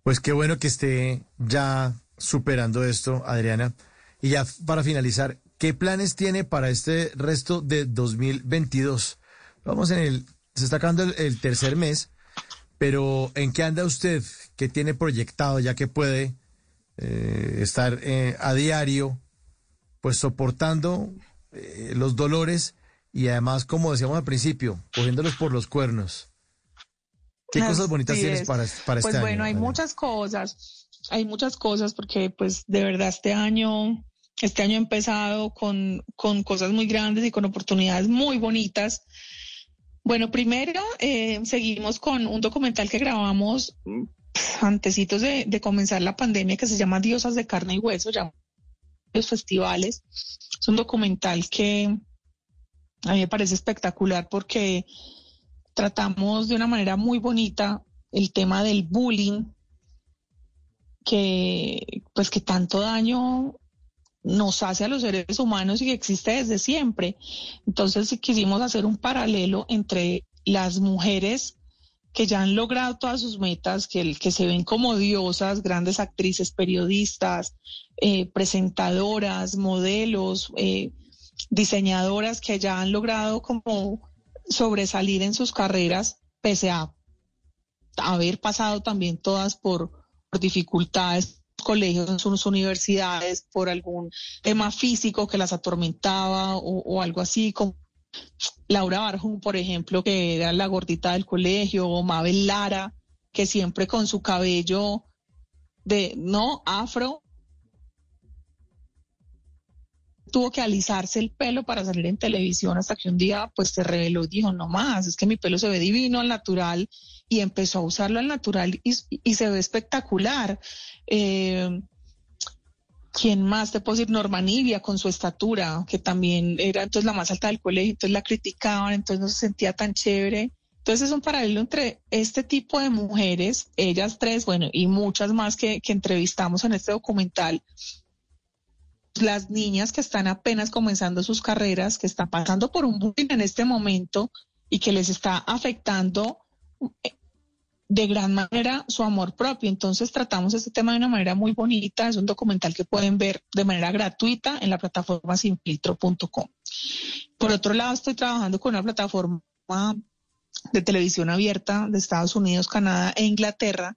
Pues qué bueno que esté ya superando esto, Adriana. Y ya para finalizar, ¿Qué planes tiene para este resto de 2022? Vamos en el, se está acabando el, tercer mes, pero ¿en qué anda usted? ¿Qué tiene proyectado ya que puede eh, estar eh, a diario pues soportando eh, los dolores y además, como decíamos al principio, cogiéndolos por los cuernos. ¿Qué cosas bonitas tienes para, para
pues
este
bueno, hay muchas cosas, hay muchas cosas porque pues de verdad este año, este año ha empezado con, con cosas muy grandes y con oportunidades muy bonitas. Bueno, primero eh, seguimos con un documental que grabamos antecitos de, de, comenzar la pandemia que se llama Diosas de carne y hueso, ya los festivales. Es un documental que a mí me parece espectacular porque tratamos de una manera muy bonita el tema del bullying que pues que tanto daño nos hace a los seres humanos y que existe desde siempre. Entonces quisimos hacer un paralelo entre las mujeres que ya han logrado todas sus metas, que, que se ven como diosas, grandes actrices, periodistas, eh, presentadoras, modelos, eh, diseñadoras que ya han logrado como sobresalir en sus carreras, pese a haber pasado también todas por, dificultades colegios, sus universidades, por algún tema físico que las atormentaba o, algo así, como Laura Barjum, por ejemplo, que era la gordita del colegio, o Mabel Lara, que siempre con su cabello de, no, afro, tuvo que alisarse el pelo para salir en televisión hasta que un día pues se reveló y dijo, no más, es que mi pelo se ve divino al natural y empezó a usarlo al natural y, se ve espectacular. Eh, ¿Quién más te puedo decir? Norma Nivia con su estatura, que también era entonces la más alta del colegio, entonces la criticaban, entonces no se sentía tan chévere. Entonces es un paralelo entre este tipo de mujeres, ellas tres, bueno, y muchas más que, que entrevistamos en este documental, las niñas que están apenas comenzando sus carreras, que están pasando por un bullying en este momento y que les está afectando eh, de gran manera su amor propio. Entonces tratamos este tema de una manera muy bonita. Es un documental que pueden ver de manera gratuita en la plataforma sinfiltro.com. Por otro lado, estoy trabajando con una plataforma de televisión abierta de Estados Unidos, Canadá e Inglaterra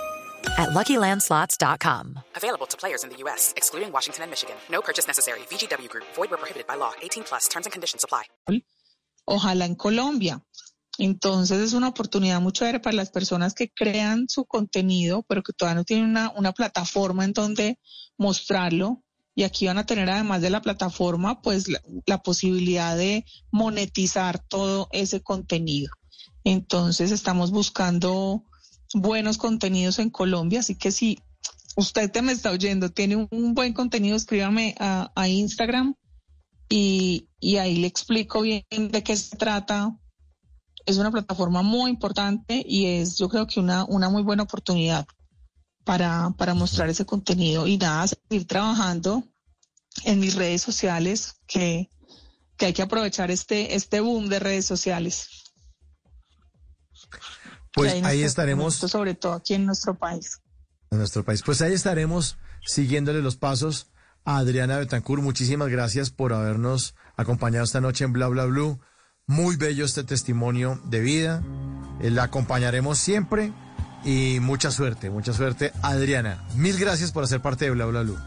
at LuckyLandSlots.com.
Available to players in the U.S., excluding Washington and Michigan. No purchase necessary. VGW Group. Void where prohibited by law. 18 plus. Terms and conditions apply.
Ojalá en Colombia. Entonces es una oportunidad muy chévere para las personas que crean su contenido, pero que todavía no tienen una, una plataforma en donde mostrarlo. Y aquí van a tener, además de la plataforma, pues la, la posibilidad de monetizar todo ese contenido. Entonces estamos buscando buenos contenidos en Colombia, así que si usted te me está oyendo, tiene un, buen contenido, escríbame a, Instagram y, ahí le explico bien de qué se trata. Es una plataforma muy importante y es yo creo que una, una muy buena oportunidad para, para mostrar ese contenido y nada, seguir trabajando en mis redes sociales que, que hay que aprovechar este, este boom de redes sociales.
Pues ahí, estaremos.
Sobre todo aquí en nuestro país.
En nuestro país. Pues ahí estaremos siguiéndole los pasos a Adriana Betancourt. Muchísimas gracias por habernos acompañado esta noche en Bla Bla Blue. Muy bello este testimonio de vida. Eh, la acompañaremos siempre y mucha suerte, mucha suerte. Adriana, mil gracias por hacer parte de Bla Bla Blue.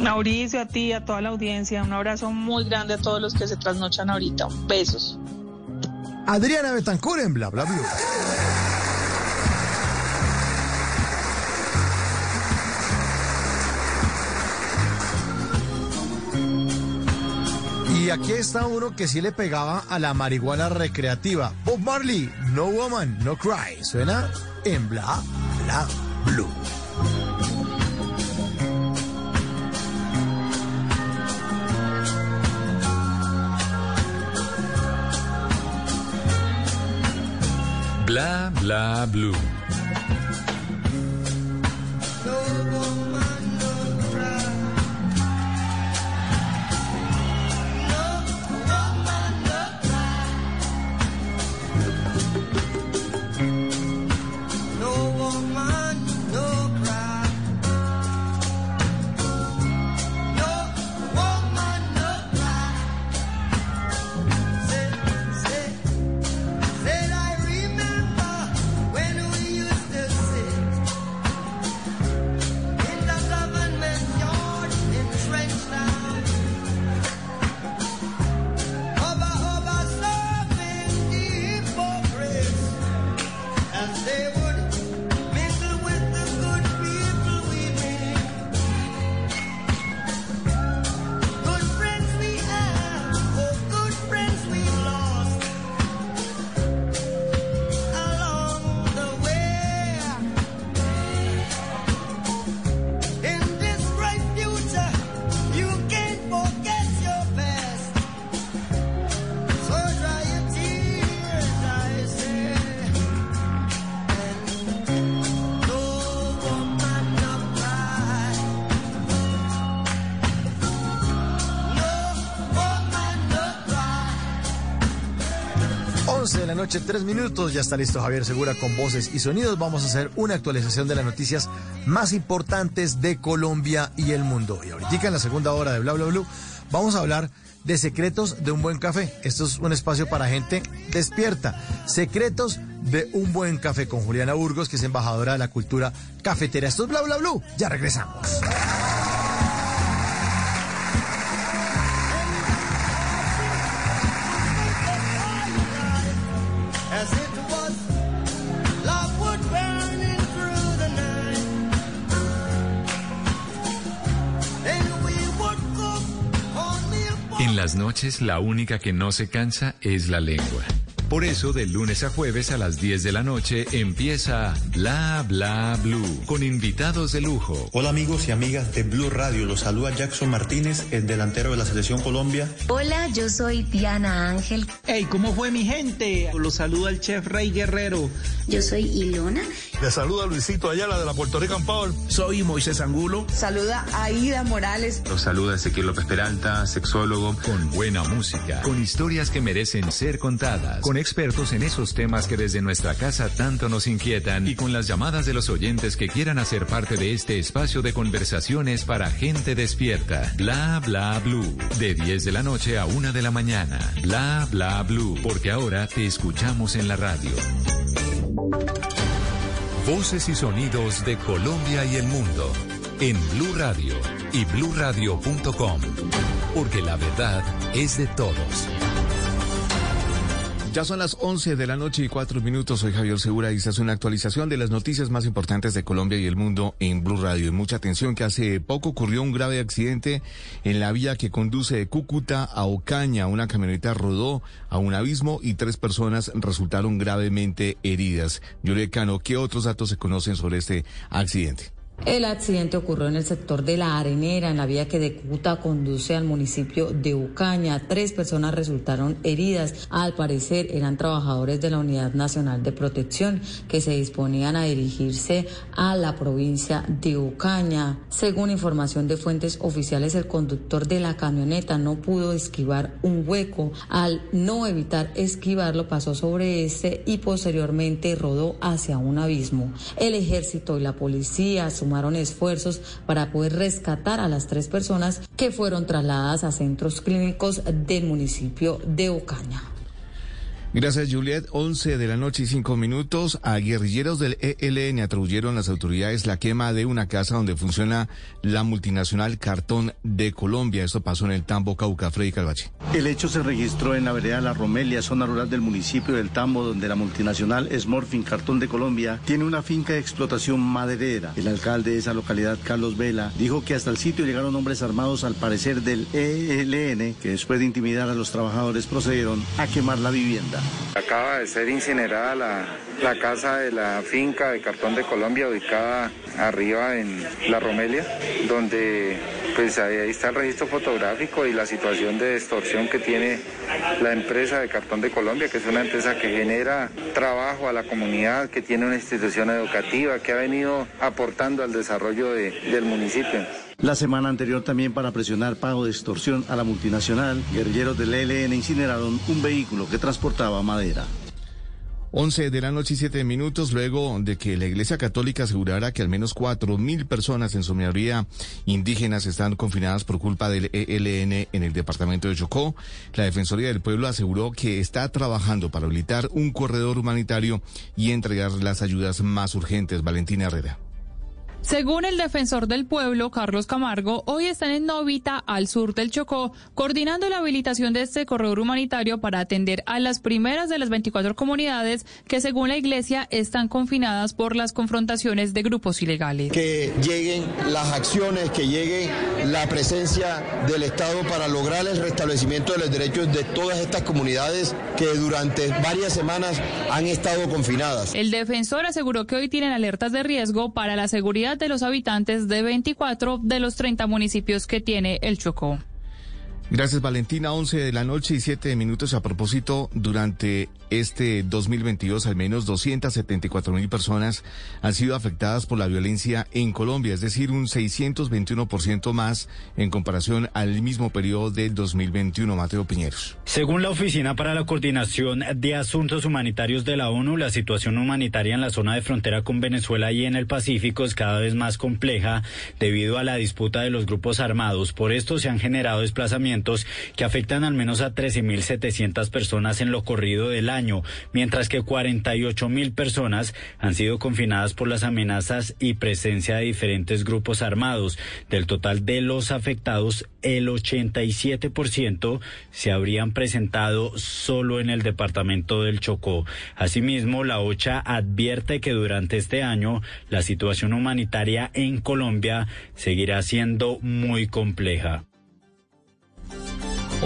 Mauricio, a ti, a toda la audiencia, un abrazo muy grande a todos los que se trasnochan ahorita. Besos.
Adriana Betancur en Bla Bla Blue. Y aquí está uno que sí le pegaba a la marihuana recreativa. Bob Marley, No Woman, No Cry. Suena en Bla Bla Blue.
Bla bla blue. Noche, tres minutos. Ya está listo Javier Segura con voces y sonidos. Vamos a hacer una actualización de las noticias más importantes de Colombia y el mundo. Y ahorita en la segunda hora de Bla Bla Blue vamos a hablar de secretos de un buen café. Esto es un espacio para gente despierta. Secretos de un buen café con Juliana Burgos, que es embajadora de la cultura cafetera. Esto es Bla Bla Blue. Ya regresamos.
Noches la única que no se cansa es la lengua. Por eso, de lunes a jueves a las 10 de la noche empieza Bla Bla Blue con invitados de lujo.
Hola amigos y amigas de Blue Radio, los saluda Jackson Martínez, el delantero de la Selección Colombia.
Hola, yo soy Diana Ángel.
Hey, ¿cómo fue mi gente? Los saluda el chef Rey Guerrero.
Yo soy Ilona.
Le saluda Luisito Ayala de la Puerto Rican Power.
Soy Moisés Angulo.
Saluda Aida Morales.
Los saluda Ezequiel López Peralta, sexólogo.
Con buena música, con historias que merecen ser contadas, con expertos en esos temas que desde nuestra casa tanto nos inquietan y con las llamadas de los oyentes que quieran hacer parte de este espacio de conversaciones para gente despierta. Bla bla blue. De 10 de la noche a 1 de la mañana. Bla bla blue. Porque ahora te escuchamos en la radio. Voces y sonidos de Colombia y el mundo en Blue Radio y bluradio.com. Porque la verdad es de todos.
Ya son las 11 de la noche y cuatro minutos. Soy Javier Segura y esta es una actualización de las noticias más importantes de Colombia y el mundo en Blue Radio. Y mucha atención que hace poco ocurrió un grave accidente en la vía que conduce de Cúcuta a Ocaña. Una camioneta rodó a un abismo y tres personas resultaron gravemente heridas. Yuri Cano, ¿qué otros datos se conocen sobre este accidente?
El accidente ocurrió en el sector de La Arenera, en la vía que de Cúcuta conduce al municipio de Ucaña. Tres personas resultaron heridas. Al parecer eran trabajadores de la Unidad Nacional de Protección que se disponían a dirigirse a la provincia de Ucaña. Según información de fuentes oficiales, el conductor de la camioneta no pudo esquivar un hueco. Al no evitar esquivarlo, pasó sobre este y posteriormente rodó hacia un abismo. El ejército y la policía sumaron esfuerzos para poder rescatar a las tres personas que fueron trasladadas a centros clínicos del municipio de Ocaña.
Gracias, Juliet. 11 de la noche y 5 minutos. A guerrilleros del ELN atribuyeron las autoridades la quema de una casa donde funciona la multinacional Cartón de Colombia. Esto pasó en el Tambo, Cauca, Freddy Calvache.
El hecho se registró en la vereda La Romelia, zona rural del municipio del Tambo, donde la multinacional Smorfin Cartón de Colombia tiene una finca de explotación maderera. El alcalde de esa localidad, Carlos Vela, dijo que hasta el sitio llegaron hombres armados, al parecer del ELN, que después de intimidar a los trabajadores procedieron a quemar la vivienda.
Acaba de ser incinerada la, la casa de la finca de Cartón de Colombia, ubicada arriba en La Romelia, donde pues ahí, está el registro fotográfico y la situación de extorsión que tiene la empresa de Cartón de Colombia, que es una empresa que genera trabajo a la comunidad, que tiene una institución educativa, que ha venido aportando al desarrollo de, del municipio.
La semana anterior también para presionar pago de extorsión a la multinacional, guerrilleros del ELN incineraron un vehículo que transportaba madera.
11 de la noche y 7 minutos luego de que la Iglesia Católica asegurara que al menos cuatro mil personas en su mayoría indígenas están confinadas por culpa del ELN en el departamento de Chocó, la Defensoría del Pueblo aseguró que está trabajando para habilitar un corredor humanitario y entregar las ayudas más urgentes. Valentina Herrera.
Según el defensor del pueblo, Carlos Camargo, hoy están en Novita, al sur del Chocó, coordinando la habilitación de este corredor humanitario para atender a las primeras de las 24 comunidades que, según la Iglesia, están confinadas por las confrontaciones de grupos ilegales.
Que lleguen las acciones, que llegue la presencia del Estado para lograr el restablecimiento de los derechos de todas estas comunidades que durante varias semanas han estado confinadas.
El defensor aseguró que hoy tienen alertas de riesgo para la seguridad de los habitantes de 24 de los 30 municipios que tiene el Chocó.
Gracias Valentina, 11 de la noche y 7 minutos. A propósito, durante este 2022 al menos 274 mil personas han sido afectadas por la violencia en Colombia, es decir, un 621% más en comparación al mismo periodo del 2021. Mateo Piñeros.
Según la Oficina para la Coordinación de Asuntos Humanitarios de la ONU, la situación humanitaria en la zona de frontera con Venezuela y en el Pacífico es cada vez más compleja debido a la disputa de los grupos armados. Por esto se han generado desplazamientos que afectan al menos a 13.700 personas en lo corrido del año, mientras que 48.000 personas han sido confinadas por las amenazas y presencia de diferentes grupos armados. Del total de los afectados, el 87% se habrían presentado solo en el departamento del Chocó. Asimismo, la OCHA advierte que durante este año la situación humanitaria en Colombia seguirá siendo muy compleja.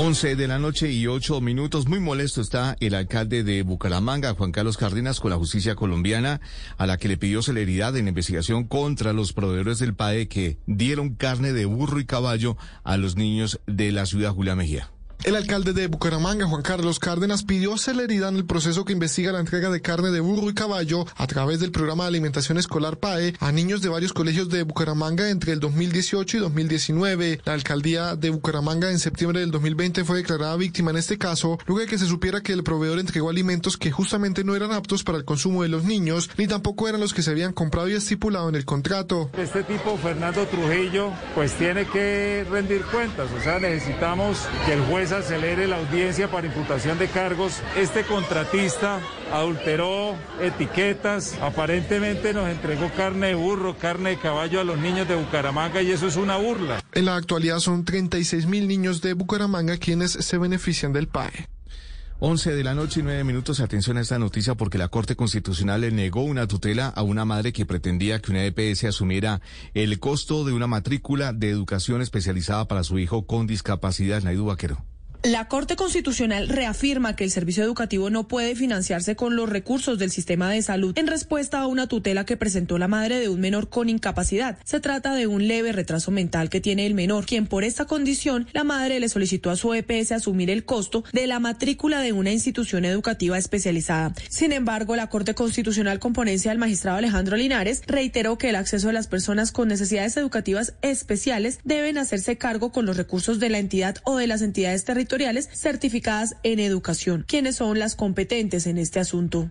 11 de la noche y 8 minutos. Muy molesto está el alcalde de Bucaramanga, Juan Carlos Cárdenas, con la justicia colombiana, a la que le pidió celeridad en la investigación contra los proveedores del PAE que dieron carne de burro y caballo a los niños de la ciudad Julia Mejía.
El alcalde de Bucaramanga, Juan Carlos Cárdenas, pidió celeridad en el proceso que investiga la entrega de carne de burro y caballo a través del programa de alimentación escolar PAE a niños de varios colegios de Bucaramanga entre el 2018 y 2019. La alcaldía de Bucaramanga en septiembre del 2020 fue declarada víctima en este caso, luego de que se supiera que el proveedor entregó alimentos que justamente no eran aptos para el consumo de los niños, ni tampoco eran los que se habían comprado y estipulado en el contrato.
Este tipo, Fernando Trujillo, pues tiene que rendir cuentas, o sea, necesitamos que el juez acelere la audiencia para imputación de cargos. Este contratista adulteró etiquetas, aparentemente nos entregó carne de burro, carne de caballo a los niños de Bucaramanga y eso es una burla.
En la actualidad son 36 mil niños de Bucaramanga quienes se benefician del PAE.
11 de la noche y 9 minutos. Atención a esta noticia porque la Corte Constitucional le negó una tutela a una madre que pretendía que una EPS asumiera el costo de una matrícula de educación especializada para su hijo con discapacidad. Naidu Vaquero.
La Corte Constitucional reafirma que el servicio educativo no puede financiarse con los recursos del sistema de salud en respuesta a una tutela que presentó la madre de un menor con incapacidad. Se trata de un leve retraso mental que tiene el menor, quien por esta condición la madre le solicitó a su EPS asumir el costo de la matrícula de una institución educativa especializada. Sin embargo, la Corte Constitucional con ponencia del magistrado Alejandro Linares reiteró que el acceso de las personas con necesidades educativas especiales deben hacerse cargo con los recursos de la entidad o de las entidades territoriales certificadas en educación. ¿Quiénes son las competentes en este asunto?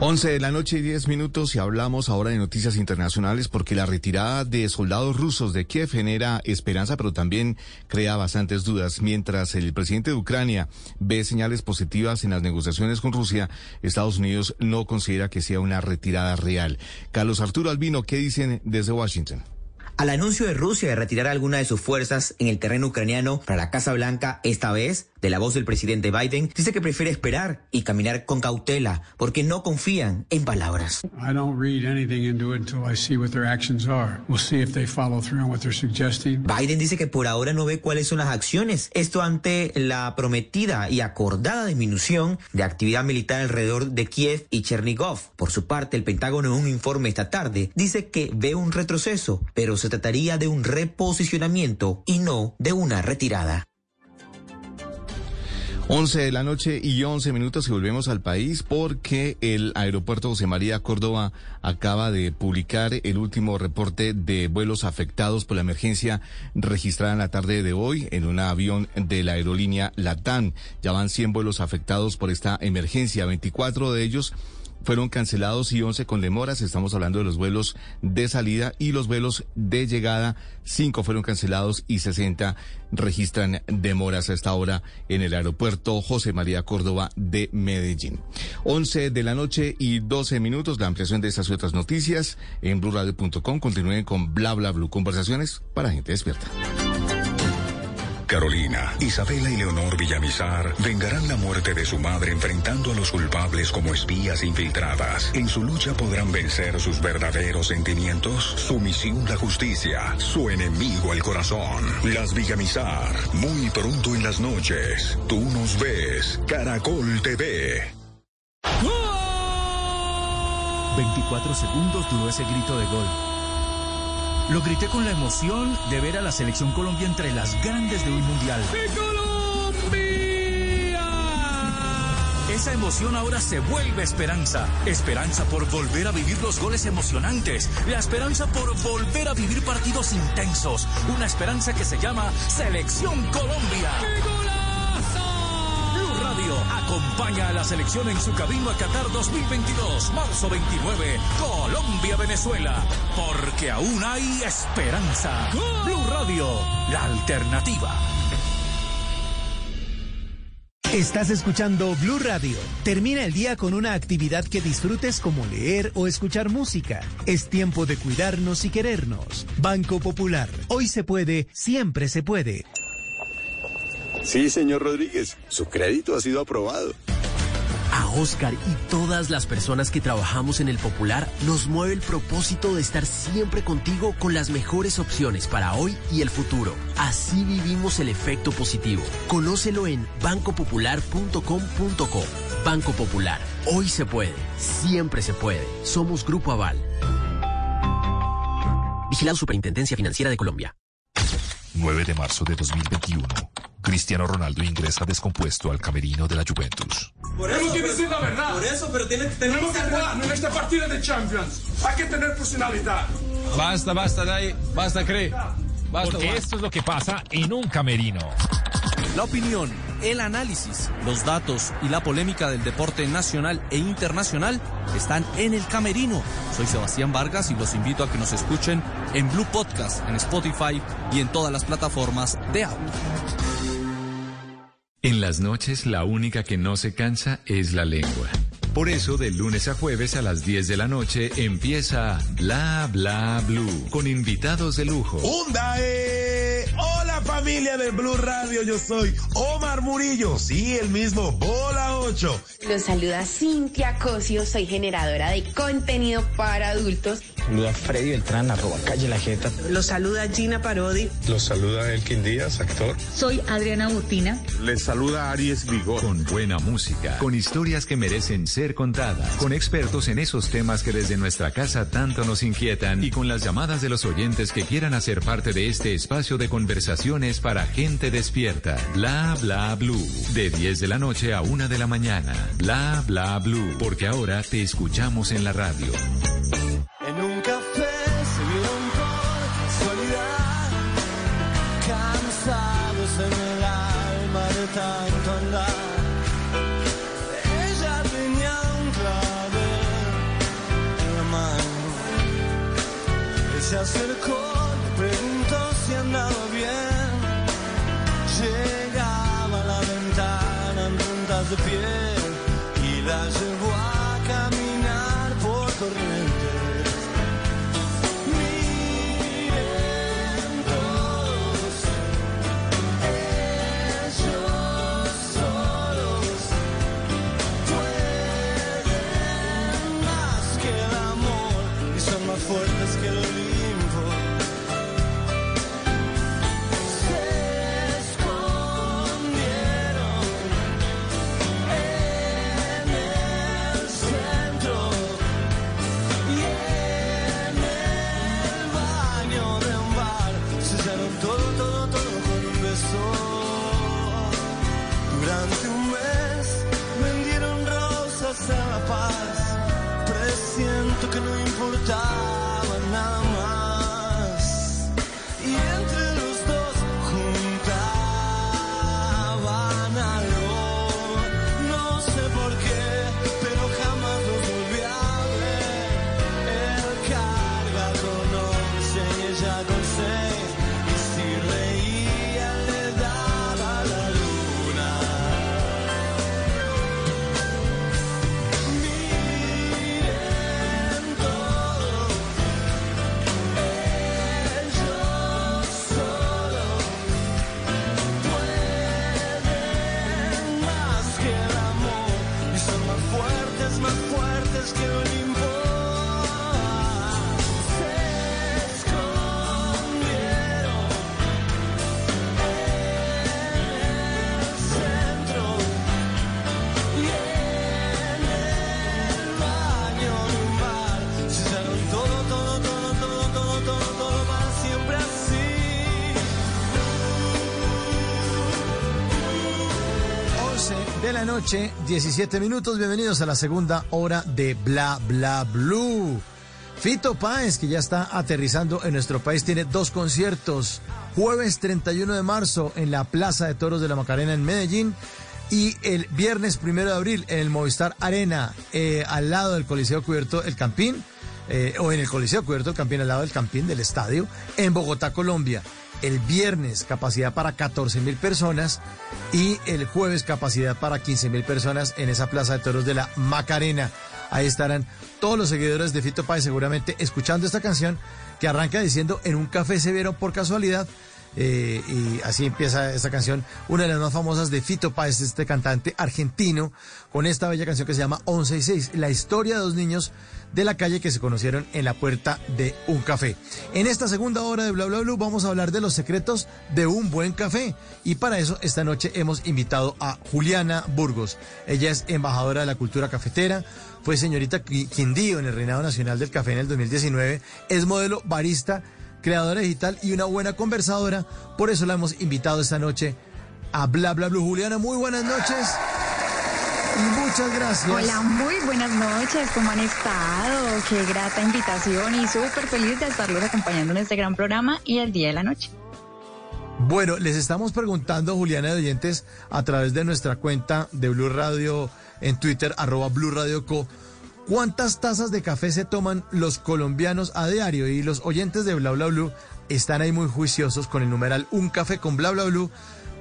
11 de la noche y 10 minutos y hablamos ahora de noticias internacionales porque la retirada de soldados rusos de Kiev genera esperanza pero también crea bastantes dudas. Mientras el presidente de Ucrania ve señales positivas en las negociaciones con Rusia, Estados Unidos no considera que sea una retirada real. Carlos Arturo Albino, ¿qué dicen desde Washington?
Al anuncio de Rusia de retirar alguna de sus fuerzas en el terreno ucraniano para la Casa Blanca, esta vez de la voz del presidente Biden, dice que prefiere esperar y caminar con cautela porque no confían en palabras. Biden dice que por ahora no ve cuáles son las acciones. Esto ante la prometida y acordada disminución de actividad militar alrededor de Kiev y Chernigov. Por su parte, el Pentágono en un informe esta tarde dice que ve un retroceso, pero se trataría de un reposicionamiento y no de una retirada.
11 de la noche y 11 minutos y volvemos al país porque el aeropuerto José María Córdoba acaba de publicar el último reporte de vuelos afectados por la emergencia registrada en la tarde de hoy en un avión de la aerolínea Latam. Ya van 100 vuelos afectados por esta emergencia, 24 de ellos fueron cancelados y 11 con demoras. Estamos hablando de los vuelos de salida y los vuelos de llegada. 5 fueron cancelados y 60 registran demoras a esta hora en el aeropuerto José María Córdoba de Medellín. 11 de la noche y 12 minutos. La ampliación de estas y otras noticias en blurradio.com. Continúen con bla bla blue. Conversaciones para gente despierta.
Carolina, Isabela y Leonor Villamizar vengarán la muerte de su madre enfrentando a los culpables como espías infiltradas. En su lucha podrán vencer sus verdaderos sentimientos, su misión la justicia, su enemigo el corazón. Las Villamizar, muy pronto en las noches. Tú nos ves, Caracol TV.
24 segundos duró ese grito de gol.
Lo grité con la emoción de ver a la selección Colombia entre las grandes de un mundial. Esa emoción ahora se vuelve esperanza. Esperanza por volver a vivir los goles emocionantes. La esperanza por volver a vivir partidos intensos. Una esperanza que se llama Selección Colombia. Acompaña a la selección en su camino a Qatar 2022, marzo 29, Colombia-Venezuela. Porque aún hay esperanza. Blue Radio, la alternativa.
Estás escuchando Blue Radio. Termina el día con una actividad que disfrutes como leer o escuchar música. Es tiempo de cuidarnos y querernos. Banco Popular. Hoy se puede, siempre se puede.
Sí, señor Rodríguez. Su crédito ha sido aprobado.
A Oscar y todas las personas que trabajamos en el Popular nos mueve el propósito de estar siempre contigo con las mejores opciones para hoy y el futuro. Así vivimos el efecto positivo. Conócelo en bancopopular.com.co. Banco Popular. Hoy se puede. Siempre se puede. Somos Grupo Aval. Vigilado Superintendencia Financiera de Colombia.
9 de marzo de 2021. Cristiano Ronaldo ingresa descompuesto al camerino de la Juventus.
Por eso, que decir la verdad.
Por eso, pero tiene,
tenemos que jugar en esta partida de Champions. Hay que tener personalidad.
Basta, basta, Dai. Basta, cree. Basta,
Porque
basta.
esto es lo que pasa en un camerino.
La opinión, el análisis, los datos y la polémica del deporte nacional e internacional están en el camerino. Soy Sebastián Vargas y los invito a que nos escuchen en Blue Podcast, en Spotify y en todas las plataformas de audio.
En las noches la única que no se cansa es la lengua. Por eso, de lunes a jueves a las 10 de la noche empieza Bla Bla Blue con invitados de lujo.
¡Hundae! Hola familia de Blue Radio, yo soy Omar Murillo, sí, el mismo, Bola 8.
Los saluda Cintia Cosio, soy generadora de contenido para adultos.
Saluda Freddy Beltrán, arroba calle la jeta.
Los saluda Gina Parodi.
Los saluda Elkin Díaz, actor.
Soy Adriana Butina.
Les saluda Aries Vigor.
Con buena música, con historias que merecen ser contadas, con expertos en esos temas que desde nuestra casa tanto nos inquietan y con las llamadas de los oyentes que quieran hacer parte de este espacio de conversaciones para gente despierta. Bla bla blue. De 10 de la noche a 1 de la mañana. Bla bla blue. Porque ahora te escuchamos en la radio.
En
noche, 17 minutos. Bienvenidos a la segunda hora de Bla Bla Blue. Fito Páez, que ya está aterrizando en nuestro país, tiene dos conciertos. Jueves 31 de marzo en la Plaza de Toros de la Macarena en Medellín y el viernes 1 de abril en el Movistar Arena, eh, al lado del Coliseo Cubierto El Campín, eh, o en el Coliseo Cubierto El Campín, al lado del Campín del estadio, en Bogotá, Colombia. El viernes capacidad para 14 mil personas y el jueves capacidad para 15 mil personas en esa Plaza de Toros de la Macarena. Ahí estarán todos los seguidores de Fito Páez seguramente escuchando esta canción que arranca diciendo en un café se vieron por casualidad. Eh, y así empieza esta canción, una de las más famosas de Fito Páez, este cantante argentino, con esta bella canción que se llama 11 y 6, la historia de dos niños de la calle que se conocieron en la puerta de un café. En esta segunda hora de Bla Bla Blue vamos a hablar de los secretos de un buen café y para eso esta noche hemos invitado a Juliana Burgos. Ella es embajadora de la cultura cafetera, fue señorita Quindío en el Reinado Nacional del Café en el 2019, es modelo barista, creadora digital y una buena conversadora. Por eso la hemos invitado esta noche a Bla Bla Blue. Juliana, muy buenas noches. Y muchas gracias.
Hola, muy buenas noches. ¿Cómo han estado? Qué grata invitación y súper feliz de estarlos acompañando en este gran programa y el día de la noche.
Bueno, les estamos preguntando, Juliana de oyentes, a través de nuestra cuenta de Blue Radio en Twitter, arroba Blue Radio Co. ¿Cuántas tazas de café se toman los colombianos a diario? Y los oyentes de Bla Bla Blue están ahí muy juiciosos con el numeral Un Café con Bla Bla Blue,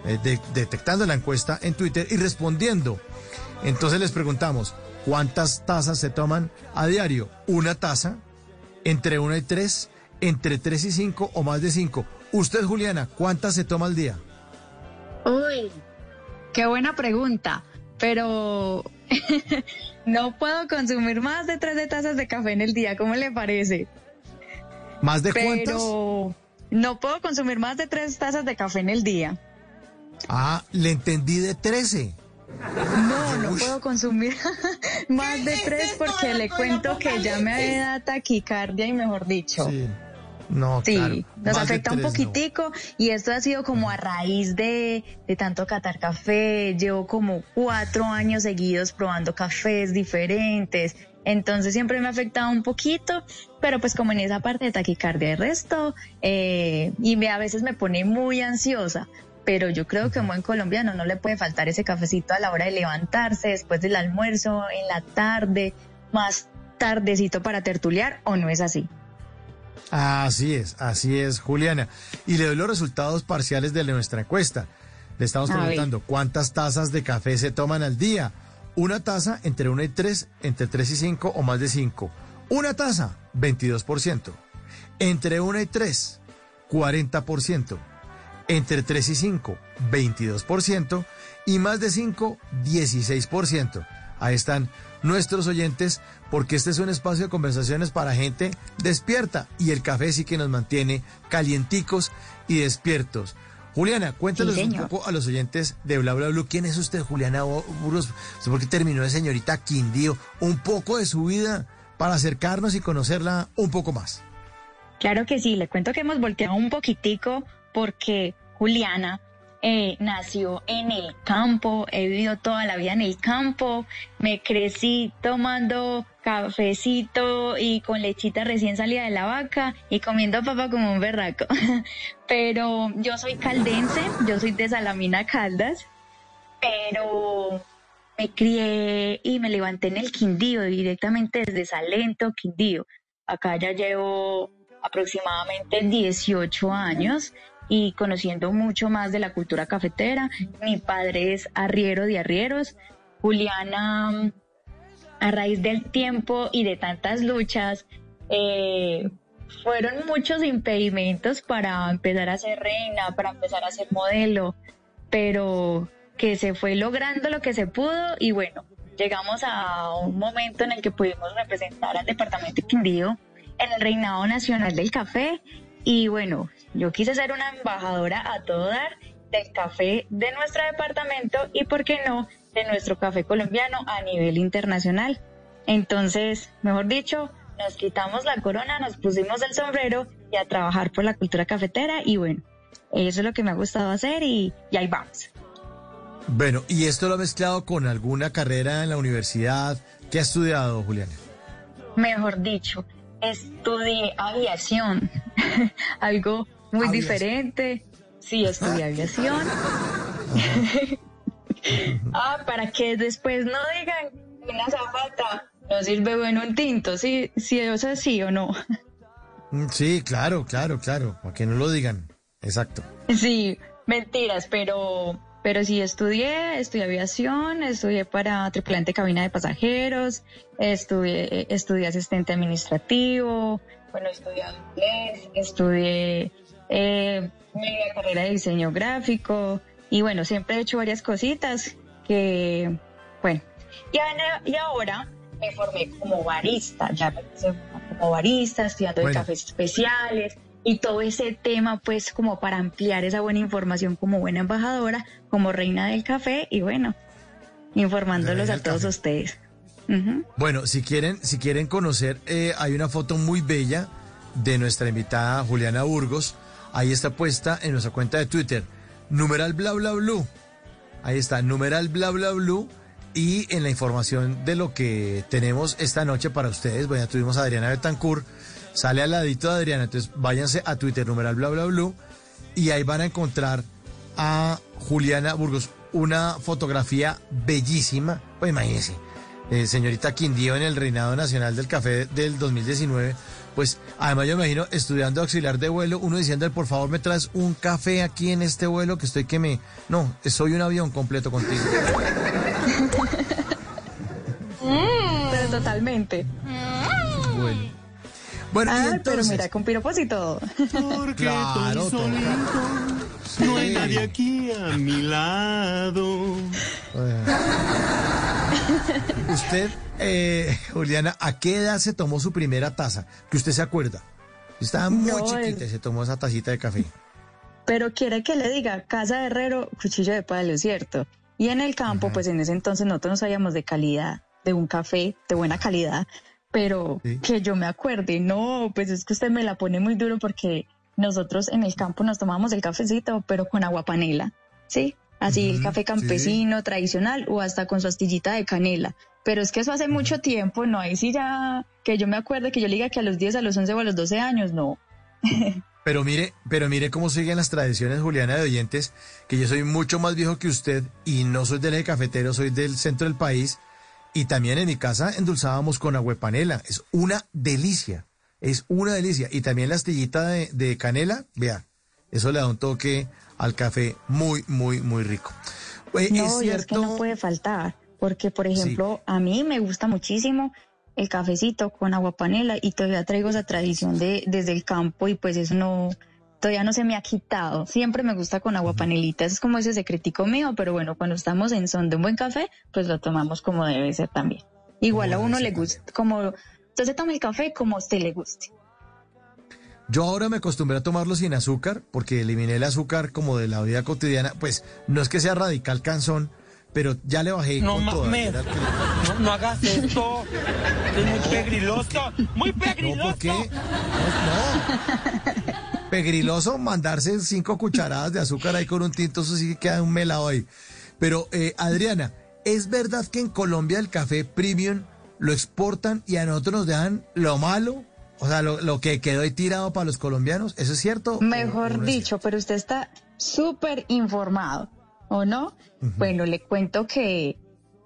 eh, detectando la encuesta en Twitter y respondiendo. Entonces les preguntamos, ¿cuántas tazas se toman a diario? ¿Una taza? ¿Entre una y tres? ¿Entre tres y cinco o más de cinco? Usted, Juliana, ¿cuántas se toma al día?
Uy, qué buena pregunta, pero no puedo consumir más de tres tazas de café en el día, ¿cómo le parece?
¿Más de cuántas?
Pero no puedo consumir más de tres tazas de café en el día.
Ah, le entendí de trece.
No, no puedo consumir más de tres porque le cuento que ya me da taquicardia y mejor dicho.
Sí. No,
sí, nos afecta un poquitico y esto ha sido como a raíz de, de tanto catar café. Llevo como cuatro años seguidos probando cafés diferentes. Entonces siempre me ha afectado un poquito, pero pues como en esa parte de taquicardia de resto, eh, y me, a veces me pone muy ansiosa, pero yo creo que un buen colombiano no le puede faltar ese cafecito a la hora de levantarse, después del almuerzo, en la tarde, más tardecito para tertuliar, ¿o no es así?
Así es, así es, Juliana. Y le doy los resultados parciales de nuestra encuesta. Le estamos preguntando cuántas tazas de café se toman al día. Una taza entre 1 y 3, entre 3 y 5 o más de 5. Una taza, 22%. Entre 1 y 3, 40% entre 3 y 5, 22%, y más de 5, 16%. Ahí están nuestros oyentes, porque este es un espacio de conversaciones para gente despierta, y el café sí que nos mantiene calienticos y despiertos. Juliana, cuéntanos un poco a los oyentes de Bla Bla Blue. ¿Quién es usted, Juliana Burgos? ¿Por qué terminó de señorita Quindío? Un poco de su vida para acercarnos y conocerla un poco más.
Claro que sí, le cuento que hemos volteado un poquitico porque Juliana eh, nació en el campo, he vivido toda la vida en el campo, me crecí tomando cafecito y con lechita recién salida de la vaca y comiendo papa como un berraco. Pero yo soy caldense, yo soy de Salamina Caldas, pero me crié y me levanté en el Quindío, directamente desde Salento, Quindío. Acá ya llevo aproximadamente 18 años y conociendo mucho más de la cultura cafetera. Mi padre es arriero de arrieros. Juliana, a raíz del tiempo y de tantas luchas, eh, fueron muchos impedimentos para empezar a ser reina, para empezar a ser modelo, pero que se fue logrando lo que se pudo y bueno, llegamos a un momento en el que pudimos representar al departamento de Quindío en el Reinado Nacional del Café y bueno, yo quise ser una embajadora a todo dar del café de nuestro departamento y, ¿por qué no?, de nuestro café colombiano a nivel internacional. Entonces, mejor dicho, nos quitamos la corona, nos pusimos el sombrero y a trabajar por la cultura cafetera y bueno, eso es lo que me ha gustado hacer y, y ahí vamos.
Bueno, ¿y esto lo ha mezclado con alguna carrera en la universidad? ¿Qué ha estudiado, Juliana?
Mejor dicho, estudié aviación, algo muy diferente. Sí, estudié aviación. ah, para que después no digan una zapata no sirve bueno un tinto, sí, sí, es así o no.
Mm, Sí, claro, claro, claro, para que no lo digan. Exacto.
Sí, mentiras, pero, pero sí estudié, estudié aviación, estudié para tripulante de cabina de pasajeros, estudié, estudié asistente administrativo, bueno, estudié inglés, estudié eh, media carrera de diseño gráfico y bueno, siempre he hecho varias cositas que, bueno, y, ana- y ahora me formé como barista, ya me puse como barista, estudiando de
Bueno.
cafés especiales y todo ese tema pues como para ampliar esa buena información como buena embajadora, como reina del café y bueno, informándolos a todos
café.
ustedes.
Bueno, si quieren, si quieren conocer, eh, hay una foto muy bella de nuestra invitada Juliana Burgos. Ahí está puesta en nuestra cuenta de Twitter. Numeral bla bla blue. Ahí está, numeral bla bla blue. Y en la información de lo que tenemos esta noche para ustedes, bueno, ya tuvimos a Adriana Betancourt, sale al ladito de Adriana, entonces váyanse a Twitter, numeral bla bla blue, y ahí van a encontrar a Juliana Burgos, una fotografía bellísima, pues imagínense, eh, señorita Quindío en el Reinado Nacional del Café del 2019, pues además yo me imagino estudiando auxiliar de vuelo, uno diciendo, por favor me traes un café aquí en este vuelo que estoy que me... No, soy un avión completo contigo.
Pero totalmente.
Bueno. Bueno, y
Ah, pero mira, con piropos y todo.
Claro, todo.
No hay nadie aquí a mi lado.
Usted, eh, Juliana, ¿a qué edad se tomó su primera taza? Que usted se acuerda. Estaba muy
No,
chiquita y se tomó esa tacita de café.
Pero quiere que le diga, casa de herrero, cuchillo de palo, ¿cierto? Y en el campo, pues en ese entonces nosotros no sabíamos de calidad, de un café de buena calidad, pero que yo me acuerde, no, pues es que usted me la pone muy duro porque nosotros en el campo nos tomamos el cafecito, pero con agua panela, ¿sí? Así el café campesino, tradicional o hasta con su astillita de canela. Pero es que eso hace mucho tiempo, no, ahí sí ya, que yo me acuerde que yo le diga que a los 10, a los 11 o a los 12 años, no.
Pero mire, pero mire cómo siguen las tradiciones, Juliana, de oyentes, que yo soy mucho más viejo que usted y no soy del eje cafetero, soy del centro del país. Y también en mi casa endulzábamos con agua de panela. Es una delicia. Es una delicia. Y también la astillita de, de canela, vea, eso le da un toque al café muy, muy, muy rico. Eh,
No,
es
y es que
cierto.
no puede faltar, porque por ejemplo, a mí me gusta muchísimo el cafecito con agua panela y todavía traigo esa tradición de desde el campo y pues eso no todavía no se me ha quitado. Siempre me gusta con agua panelita, es como ese secretico mío, pero bueno, cuando estamos en son de un buen café, pues lo tomamos como debe ser también. Igual a uno le gusta, como entonces toma el café como a usted le guste.
Yo ahora me acostumbré a tomarlo sin azúcar porque eliminé el azúcar como de la vida cotidiana. Pues no es que sea radical canzón, pero ya le bajé
No mames. No, no hagas esto. Es muy pegriloso. Muy pegriloso.
No, ¿por qué? No, no. Pegriloso mandarse cinco cucharadas de azúcar ahí con un tinto, eso sí que queda un melado ahí. Pero, eh, Adriana, ¿es verdad que en Colombia el café premium lo exportan y a nosotros nos dejan lo malo? O sea, lo, lo que quedó ahí tirado para los colombianos, ¿eso es cierto?
Mejor dicho, pero usted está súper informado, ¿o no? Bueno, le cuento que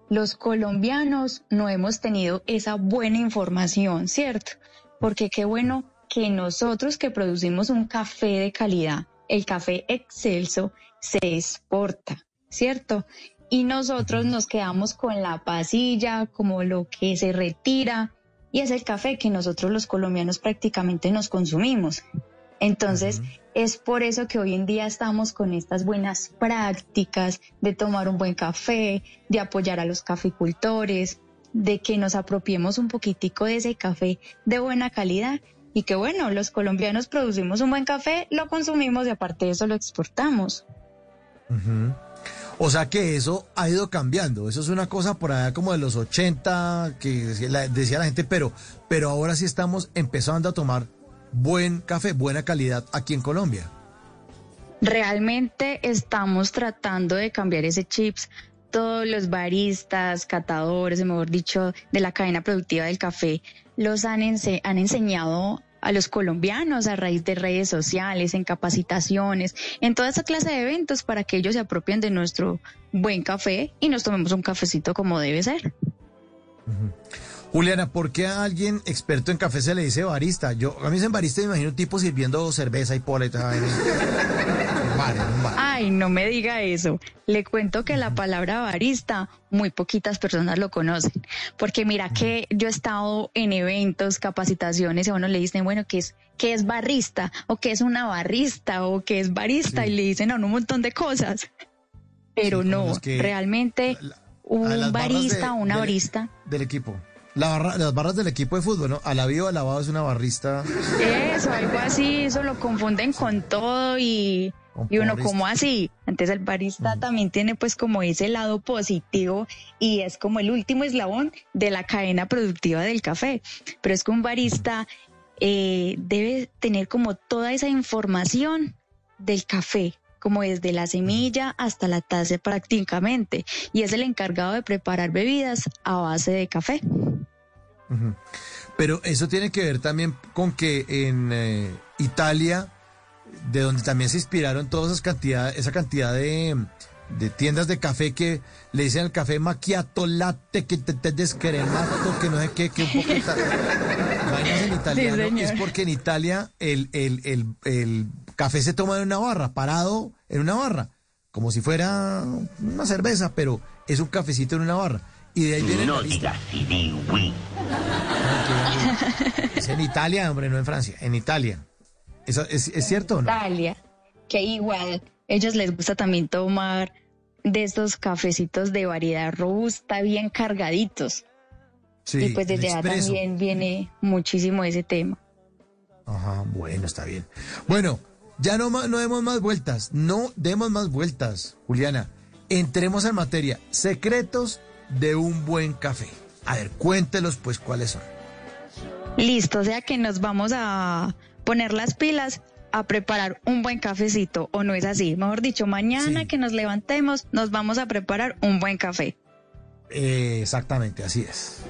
los colombianos no hemos tenido esa buena información, ¿cierto? Porque qué bueno que nosotros que producimos un café de calidad, el café excelso, se exporta, ¿cierto? Y nosotros nos quedamos con la pasilla, como lo que se retira, y es el café que nosotros los colombianos prácticamente nos consumimos. Entonces, es por eso que hoy en día estamos con estas buenas prácticas de tomar un buen café, de apoyar a los caficultores, de que nos apropiemos un poquitico de ese café de buena calidad y que bueno, los colombianos producimos un buen café, lo consumimos y aparte de eso lo exportamos.
O sea que eso ha ido cambiando. Eso es una cosa por allá como de los 80 que decía la, gente, pero, pero ahora sí estamos empezando a tomar buen café, buena calidad aquí en Colombia.
Realmente estamos tratando de cambiar ese chips. Todos los baristas, catadores, mejor dicho, de la cadena productiva del café, los han, ense- han enseñado a los colombianos a raíz de redes sociales, en capacitaciones, en toda esa clase de eventos para que ellos se apropien de nuestro buen café y nos tomemos un cafecito como debe ser.
Juliana, ¿por qué a alguien experto en café se le dice barista? Yo, a mí en barista me imagino un tipo sirviendo cerveza y pola y bar, en un bar.
Ay, no me diga eso. Le cuento que la palabra barista muy poquitas personas lo conocen, porque mira que yo he estado en eventos, capacitaciones y a uno le dicen, bueno, ¿qué es qué es barrista o qué es una barrista o qué es barista y le dicen a uno un montón de cosas. Pero
Sí,
no,
que-
realmente un barista
de-
o una barista
Del equipo. La barra- las barras del equipo de fútbol, ¿no? Alabío Alabado es una barrista.
Eso, algo así, eso lo confunden con todo y, y uno como así. Entonces el barista también tiene pues como ese lado positivo y es como el último eslabón de la cadena productiva del café. Pero es que un barista eh, debe tener como toda esa información del café como desde la semilla hasta la taza prácticamente, y es el encargado de preparar bebidas a base de café.
Pero eso tiene que ver también con que en eh, Italia, de donde también se inspiraron todas esas cantidades, esa cantidad de, de tiendas de café que le dicen al café macchiato, latte, que te, te descremato, que no sé qué, que un poco vainas en italiano, es porque en Italia el, el, el, el café se toma en una barra, parado en una barra, como si fuera una cerveza, pero es un cafecito en una barra. Y de ahí viene
No digas
Es en Italia, hombre, no en Francia, en Italia. ¿Eso es, es cierto o no?
Italia, que igual ellos les gusta también tomar de estos cafecitos de variedad robusta, bien cargaditos.
Sí,
y pues desde allá también viene muchísimo ese tema.
Ajá, bueno, está bien. Bueno, ya no, no demos más vueltas, no demos más vueltas, Juliana. Entremos en materia. Secretos de un buen café. A ver, cuéntelos pues cuáles son.
Listo, o sea que nos vamos a poner las pilas a preparar un buen cafecito, ¿o no es así? Mejor dicho, mañana que nos levantemos, nos vamos a preparar un buen café.
Eh, exactamente, así es.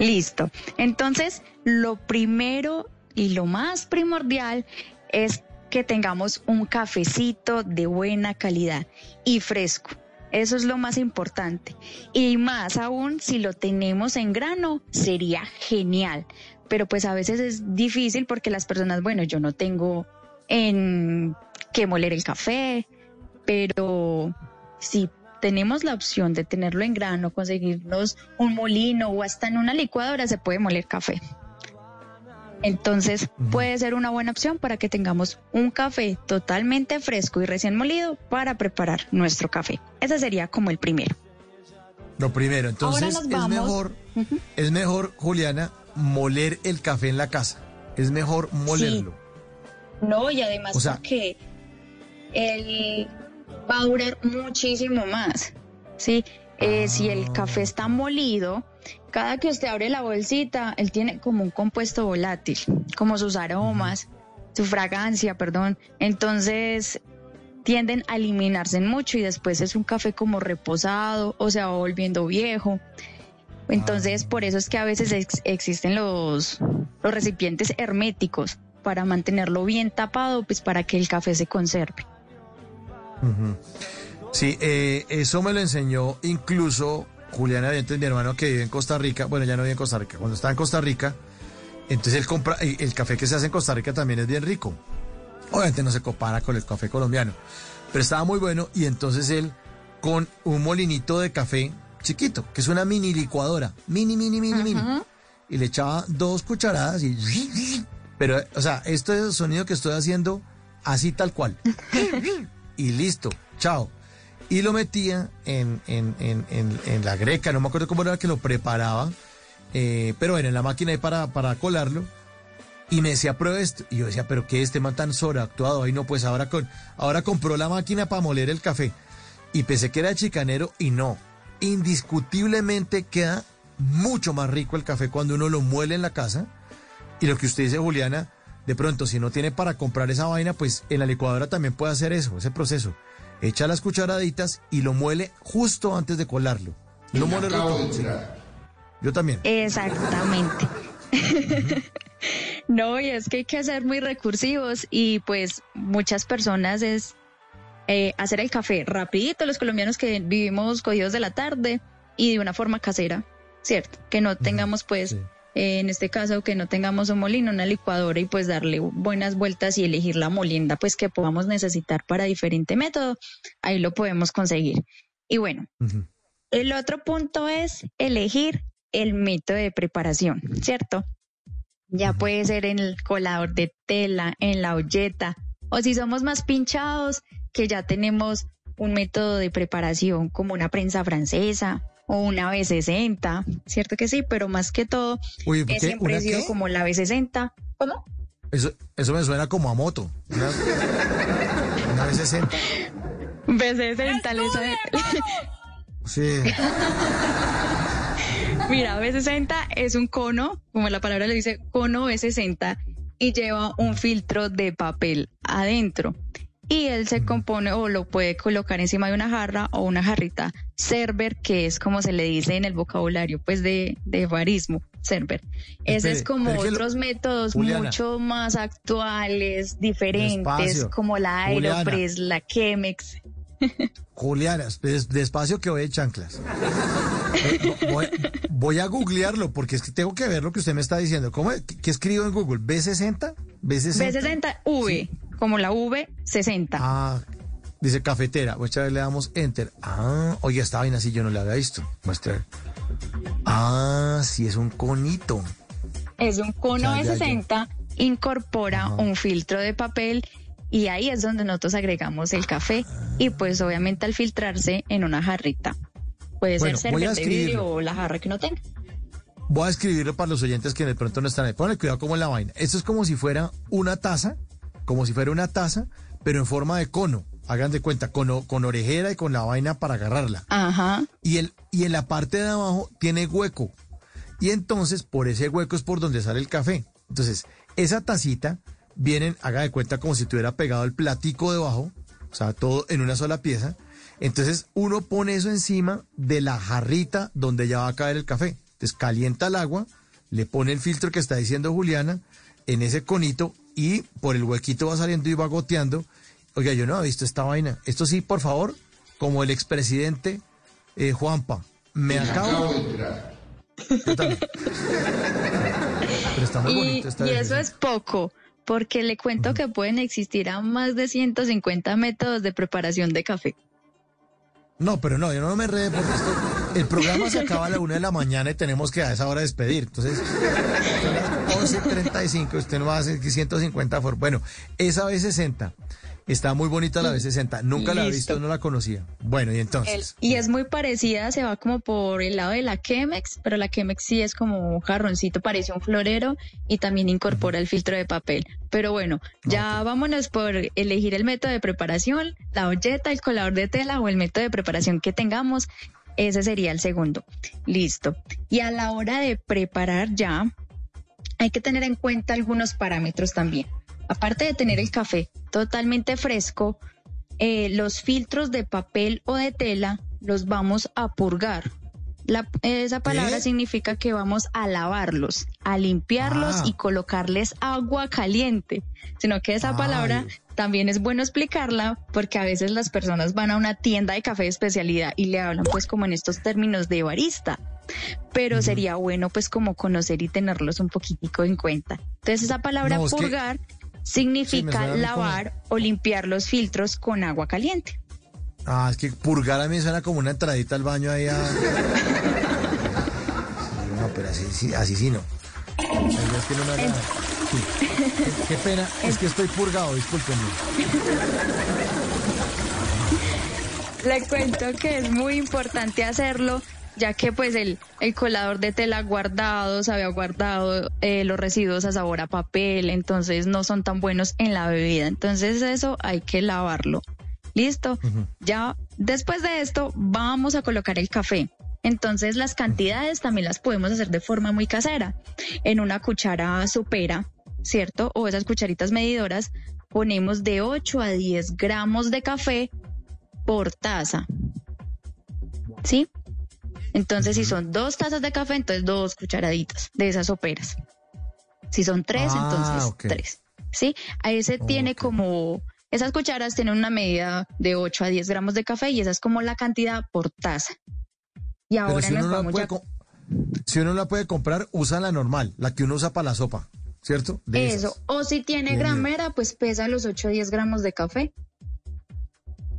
Listo. Entonces, lo primero y lo más primordial es que tengamos un cafecito de buena calidad y fresco. Eso es lo más importante. Y más aún, si lo tenemos en grano, sería genial. Pero pues a veces es difícil porque las personas, bueno, yo no tengo en qué moler el café, pero si tenemos la opción de tenerlo en grano, conseguirnos un molino o hasta en una licuadora se puede moler café. Entonces puede ser una buena opción para que tengamos un café totalmente fresco y recién molido para preparar nuestro café. Ese sería como el primero.
Lo primero, entonces es mejor, es mejor, Juliana, moler el café en la casa. Es mejor molerlo.
No, y además
O sea-
porque él va a durar muchísimo más. Sí, Eh, si el café está molido, cada que usted abre la bolsita, él tiene como un compuesto volátil, como sus aromas, su fragancia, perdón. Entonces tienden a eliminarse mucho y después es un café como reposado o se va volviendo viejo. Entonces, por eso es que a veces ex- existen los, los recipientes herméticos para mantenerlo bien tapado, pues para que el café se conserve.
Sí, eh, eso me lo enseñó incluso Juliana Dientes, mi hermano que vive en Costa Rica. Bueno, ya no vive en Costa Rica. Cuando estaba en Costa Rica, entonces él compra, el el café que se hace en Costa Rica también es bien rico. Obviamente no se compara con el café colombiano, pero estaba muy bueno y entonces él con un molinito de café chiquito, que es una mini licuadora, mini, mini, mini, mini, y le echaba dos cucharadas y... Pero, o sea, esto es el sonido que estoy haciendo así tal cual. y listo, chao. Y lo metía en, en, en, en, la greca, no me acuerdo cómo era que lo preparaba, eh, pero bueno, en la máquina ahí para, para colarlo. Y me decía, prueba esto. Y yo decía, pero qué este man tan sobreactuado. Ahí no, pues ahora, con, ahora compró la máquina para moler el café. Y pensé que era chicanero y no. Indiscutiblemente queda mucho más rico el café cuando uno lo muele en la casa. Y lo que usted dice, Juliana, de pronto, si no tiene para comprar esa vaina, pues en la licuadora también puede hacer eso, ese proceso. Echa las cucharaditas y lo muele justo antes de colarlo. No muele todo. Yo también.
Exactamente. no, y es que hay que ser muy recursivos y pues muchas personas es eh, hacer el café rapidito, los colombianos que vivimos cogidos de la tarde y de una forma casera, ¿cierto? Que no tengamos pues... Eh, en este caso que no tengamos un molino, una licuadora y pues darle buenas vueltas y elegir la molienda pues que podamos necesitar para diferente método, ahí lo podemos conseguir. Y bueno, el otro punto es elegir el método de preparación, ¿cierto? Ya puede ser en el colador de tela, en la olleta, o si somos más pinchados, que ya tenemos un método de preparación como una prensa francesa o una B60, ¿cierto que sí? Pero más que todo, es siempre sido como la B60. ¿Cómo?
Eso, eso me suena como a moto. Una, B60.
B60, le suena.
Sí.
Mira, B60 es un cono, como la palabra le dice, cono B60, y lleva un filtro de papel adentro. Y él se compone o lo puede colocar encima de una jarra o una jarrita server, que es como se le dice en el vocabulario pues de, de barismo, server. Ese es como otros métodos mucho más actuales, diferentes, como la Aeropress, la Chemex.
Juliana, despacio que voy de chanclas. Voy, a googlearlo porque es que tengo que ver lo que usted me está diciendo. ¿Cómo, ¿Qué escribo en Google? ¿B60?
B60, B60 V, como la V60.
Ah, dice cafetera. Muestra le damos enter. Ah, oye, esta vaina así yo no la había visto. Muestra. Ah, sí, es un conito.
Es un cono B60, incorpora un filtro de papel y ahí es donde nosotros agregamos el café y pues obviamente al filtrarse en una jarrita. Puede ser cerveza de vidrio o la jarra que uno tenga.
Voy a escribirlo para los oyentes que de pronto no están ahí. Ponle cuidado como la vaina. Esto es como si fuera una taza, como si fuera una taza, pero en forma de cono. Hagan de cuenta, con, con orejera y con la vaina para agarrarla.
Ajá.
Y, el, y en la parte de abajo tiene hueco. Y entonces por ese hueco es por donde sale el café. Entonces, esa tacita vienen, haga de cuenta como si tuviera pegado el platico debajo, o sea, todo en una sola pieza. Entonces uno pone eso encima de la jarrita donde ya va a caer el café. Entonces calienta el agua, le pone el filtro que está diciendo Juliana en ese conito y por el huequito va saliendo y va goteando. Oiga, yo no he visto esta vaina. Esto sí, por favor, como el expresidente eh, Juanpa, me, acabo... Yo también. Pero está muy bonito esta
Y eso es poco porque le cuento que pueden existir a más de 150 métodos de preparación de café.
No, pero no, yo no me rede porque esto, el programa se acaba a la una de la mañana y tenemos que a esa hora despedir. Entonces, son las 11.35, usted no va a hacer 150 por... Bueno, esa vez 60 Está muy bonita la B60. Nunca la he visto, no la conocía. Bueno, y entonces.
y es muy parecida, se va como por el lado de la Chemex, pero la Chemex sí es como un jarroncito, parece un florero y también incorpora el filtro de papel. Pero bueno, ya vámonos por elegir el método de preparación, la olleta, el colador de tela o el método de preparación que tengamos. Ese sería el segundo. Listo. Y a la hora de preparar ya, hay que tener en cuenta algunos parámetros también aparte de tener el café totalmente fresco, eh, los filtros de papel o de tela los vamos a purgar. esa palabra significa que vamos a lavarlos, a limpiarlos ah. y colocarles agua caliente. Sino que esa palabra también es bueno explicarla porque a veces las personas van a una tienda de café de especialidad y le hablan pues como en estos términos de barista. Pero sería bueno pues como conocer y tenerlos un poquitico en cuenta. Entonces esa palabra purgar significa lavar o limpiar los filtros con agua caliente.
Ah, es que purgar a mí suena como una entradita al baño ahí a... no, pero así, sí, así sí no. Qué, pena, es que estoy purgado, discúlpenme.
Le cuento que es muy importante hacerlo ya que pues el, el colador de tela guardado se había guardado eh, los residuos a sabor a papel, entonces no son tan buenos en la bebida. Entonces eso hay que lavarlo. Listo. Ya después de esto vamos a colocar el café. Entonces las cantidades también las podemos hacer de forma muy casera. En una cuchara supera ¿cierto? O esas cucharitas medidoras, ponemos de 8 a 10 gramos de café por taza. ¿Sí? Entonces, si son dos tazas de café, entonces dos cucharaditas de esas soperas. Si son tres,
Ah,
entonces tres. ¿Sí? Ahí se tiene como... Esas cucharas tienen una medida de 8 a 10 gramos de café y esa es como la cantidad por taza. Y ahora
si
nos vamos ya...
si uno la puede comprar, usa la normal, la que uno usa para la sopa, ¿cierto? De
Eso.
esas.
O si tiene gramera, pues pesa los 8 o 10 gramos de café.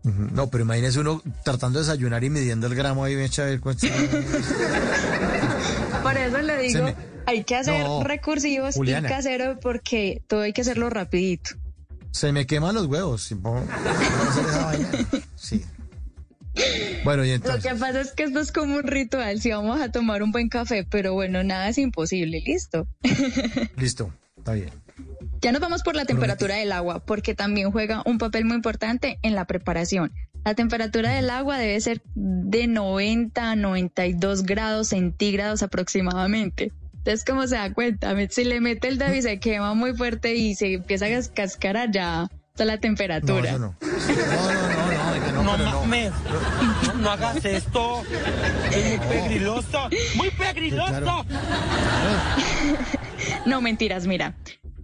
No, pero imagínese uno tratando de desayunar y midiendo el gramo ahí, a ver cuánto.
Por eso le digo,
me-
hay que hacer
No,
recursivos
Juliana.
y casero porque todo hay que hacerlo rapidito.
Se me queman los huevos. si. Sí. Bueno, y
Lo
entonces.
que pasa es que esto es como un ritual, si vamos a tomar un buen café, pero bueno, nada es imposible, listo.
Listo, está bien.
Ya nos vamos por la temperatura del agua, porque también juega un papel muy importante en la preparación. La temperatura del agua debe ser de 90 a 92 grados centígrados aproximadamente. Entonces, como se da cuenta, si le mete el dedo y se quema muy fuerte y se empieza a cascarar, ya está la temperatura.
no. No, no, no, no, No
mames. No, no hagas esto. Es muy pegriloso. Muy pegriloso.
claro.
No, mentiras, mira.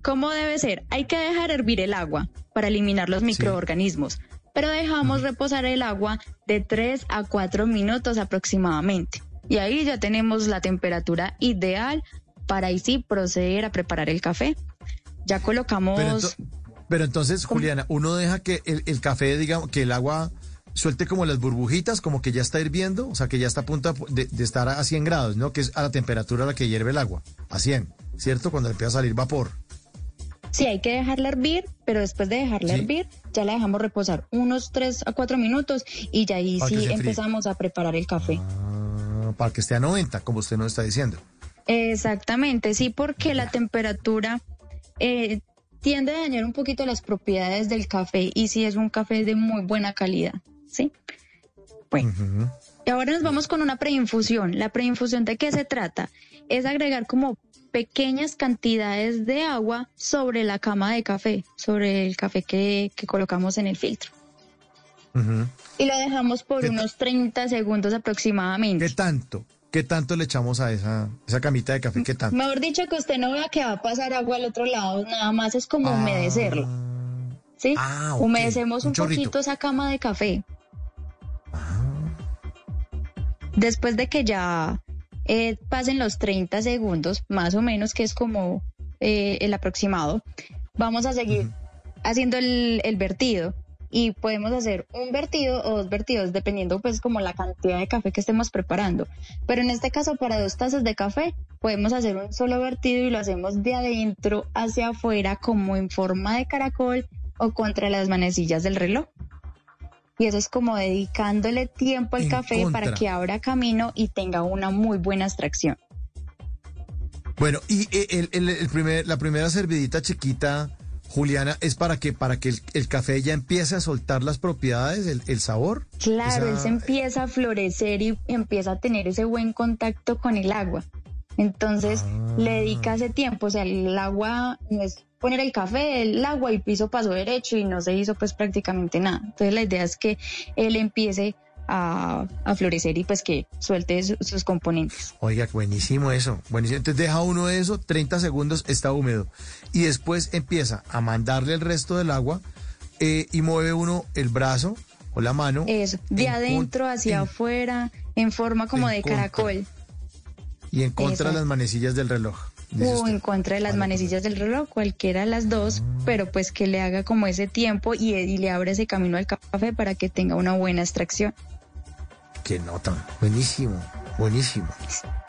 ¿Cómo debe ser? Hay que dejar hervir el agua para eliminar los microorganismos, pero dejamos reposar el agua de 3 a 4 minutos aproximadamente. Y ahí ya tenemos la temperatura ideal para ahí sí proceder a preparar el café. Ya colocamos...
Pero, ento- pero entonces, Juliana, uno deja que el, el café, digamos, que el agua suelte como las burbujitas, como que ya está hirviendo, o sea, que ya está a punto de, de estar a 100 grados, ¿no? Que es a la temperatura a la que hierve el agua, a 100, ¿cierto? Cuando empieza a salir vapor.
Sí, hay que dejarla hervir, pero después de dejarla
Sí.
hervir, ya la dejamos reposar unos 3 a 4 minutos y ya ahí
Para
sí empezamos a preparar el café.
Ah, para que esté a 90, como usted nos está diciendo.
Exactamente, sí, porque la temperatura eh, tiende a dañar un poquito las propiedades del café y si es un café de muy buena calidad, ¿sí? Bueno, y ahora nos vamos con una preinfusión. ¿La preinfusión de qué se trata? Es agregar como pequeñas cantidades de agua sobre la cama de café, sobre el café que, que colocamos en el filtro. Y lo dejamos por
¿Qué
unos 30 segundos aproximadamente.
¿Qué tanto? ¿Qué tanto le echamos a esa, esa camita de café? ¿Qué tanto?
Mejor dicho, que usted no vea que va a pasar agua al otro lado, nada más es como humedecerlo. ¿Sí?
Ah,
Humedecemos
un
poquito esa cama de café. Después de que ya eh, pasen los 30 segundos, más o menos, que es como eh, el aproximado, vamos a seguir haciendo el, el vertido. Y podemos hacer un vertido o dos vertidos, dependiendo pues como la cantidad de café que estemos preparando. Pero en este caso, para dos tazas de café, podemos hacer un solo vertido y lo hacemos de adentro hacia afuera, como en forma de caracol o contra las manecillas del reloj. Y eso es como dedicándole tiempo al
En
café para que abra camino y tenga una muy buena extracción.
Bueno, y eh, el, el- el primer, la primera servidita chiquita, Juliana, es para que, para que el, el café ya empiece a soltar las propiedades, el, el sabor.
Claro,
Esa-
él se empieza a florecer y empieza a tener ese buen contacto con el agua. Entonces le dedica ese tiempo, o sea, el agua no es poner el café, el agua, el piso pasó derecho y no se hizo pues prácticamente nada. Entonces la idea es que él empiece a, a florecer y pues que suelte su- sus componentes.
Oiga, buenísimo eso. Buenísimo. Entonces deja uno eso, 30 segundos, está húmedo. Y después empieza a mandarle el resto del agua eh, y mueve uno el brazo o la mano.
Eso, de
en
adentro hacia
en-
afuera, en forma como de
contra.
caracol.
y en contra de las manecillas del reloj.
O en contra de las manecillas del reloj, cualquiera de las dos,
Ah.
pero pues que le haga como ese tiempo y, y le abra ese camino al café para que tenga una buena extracción.
Qué nota. Buenísimo, buenísimo.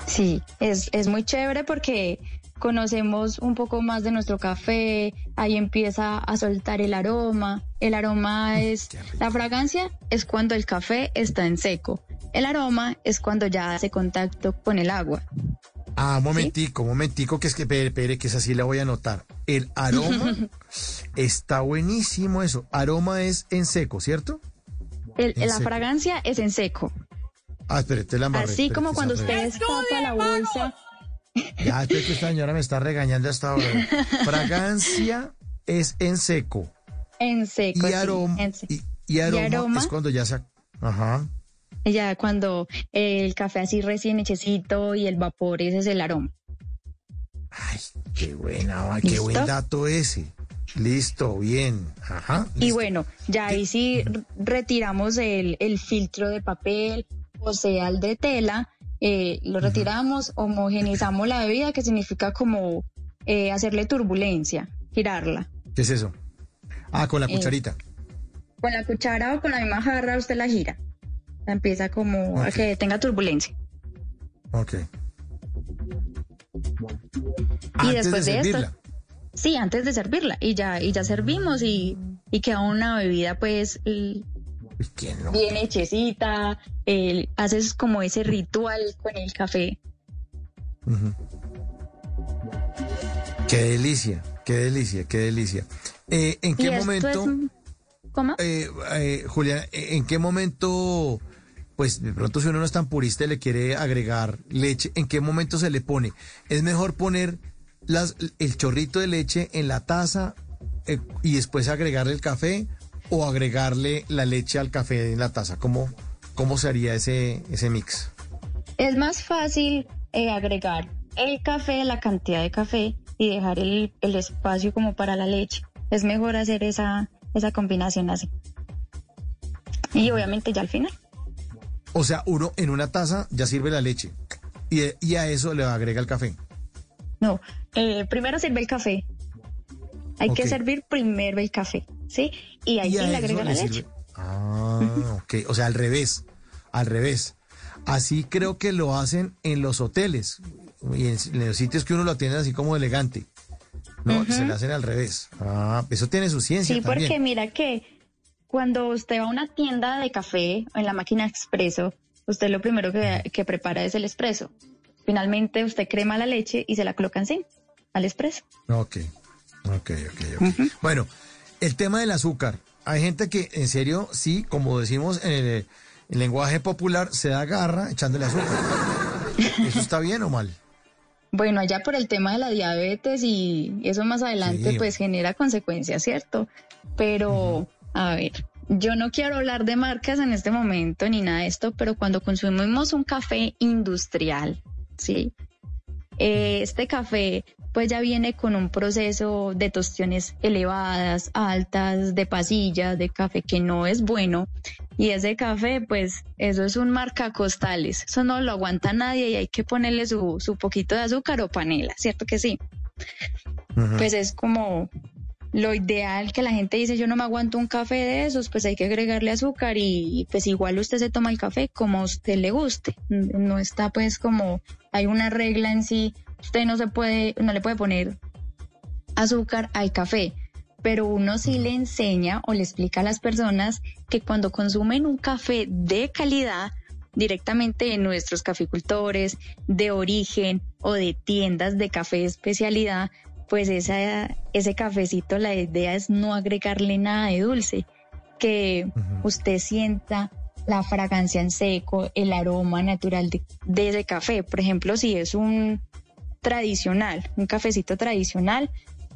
Sí, es, es muy chévere porque conocemos un poco más de nuestro café, ahí empieza a soltar el aroma. El aroma es, la fragancia es cuando el café está en seco. El aroma es cuando ya hace contacto con el agua.
Ah, un momentico, un momentico, que es que, espere, espere, que esa sí la voy a anotar. El aroma está buenísimo eso. Aroma es en seco, ¿cierto?
El-
En
la
seco.
fragancia es en seco.
Ah, espere, te la embarré.
Así
espere,
como cuando
se
usted
arre-
destapa la bolsa,
Ya, estoy que esta señora me está regañando hasta ahora. Fragancia es en seco.
En seco.
Y
sí,
aroma,
en seco.
y, y aroma,
aroma?
es cuando ya se... Ajá.
Ya cuando el café así recién hechecito y el vapor, ese es el aroma.
Qué buena, qué buen dato ese. Listo, bien. Ajá.
Y bueno, ya ahí sí retiramos el, el filtro de papel, o sea, el de tela, eh, lo retiramos, homogenizamos la bebida, que significa como eh, hacerle turbulencia, girarla.
¿Qué es eso? Ah, con la
Eh,
cucharita.
Con la cuchara o con la misma jarra usted la gira. Empieza como a que tenga turbulencia.
Ok.
y
Antes
después
de
de, esto, sí, antes de servirla. Y ya, y ya servimos y, y queda una bebida pues l- bien hechecita. el- haces como ese ritual con el café.
Qué delicia, qué delicia, qué delicia. Eh, ¿En
Y
qué momento,
es- ¿Cómo?
eh, eh, Julián, eh, en qué momento, pues de pronto si uno no es tan purista y le quiere agregar leche, ¿en qué momento se le pone? ¿Es mejor poner las, el chorrito de leche en la taza eh, y después agregarle el café o agregarle la leche al café en la taza? ¿Cómo, cómo se haría ese, ese mix?
Es más fácil eh, agregar el café, la cantidad de café y dejar el, el espacio como para la leche. Es mejor hacer esa, esa combinación así. Y obviamente ya al final.
O sea, uno en una taza ya sirve la leche y, y a eso le agrega el café.
No, eh, primero sirve el café. Hay que servir primero el café, ¿sí? Y ahí
Y
sí le agrega la
le
leche.
Ah, ok. O sea, al revés. Al revés. Así creo que lo hacen en los hoteles y en, en los sitios que uno lo atiende así como elegante. No, se le hacen al revés. Ah, eso tiene su ciencia
Sí,
también.
porque mira que cuando usted va a una tienda de café o en la máquina expreso, usted lo primero que, que prepara es el espresso. Finalmente usted crema la leche y se la coloca encima al espresso.
Ok, ok, ok, ok. Bueno, el tema del azúcar. Hay gente que, en serio, sí, como decimos en el, el lenguaje popular, se da garra echándole azúcar. ¿Eso está bien o mal?
Bueno, allá por el tema de la diabetes y eso más adelante
Sí.
pues genera consecuencias, ¿cierto? Pero, a ver, yo no quiero hablar de marcas en este momento ni nada de esto, pero cuando consumimos un café industrial, ¿sí? Eh, este café pues ya viene con un proceso de tostiones elevadas, altas, de pasillas, de café que no es bueno. Y ese café, pues eso es un marca costales. Eso no lo aguanta nadie y hay que ponerle su, su poquito de azúcar o panela, ¿cierto que sí? Pues es como lo ideal que la gente dice, yo no me aguanto un café de esos, pues hay que agregarle azúcar y pues igual usted se toma el café como a usted le guste. No está pues como, hay una regla en sí, usted no se puede, no le puede poner azúcar al café, pero uno sí le enseña o le explica a las personas que cuando consumen un café de calidad, directamente de nuestros caficultores, de origen o de tiendas de café especialidad, pues esa, ese cafecito, la idea es no agregarle nada de dulce, que usted sienta la fragancia en seco, el aroma natural de, de ese café. Por ejemplo, si es un tradicional, un cafecito tradicional,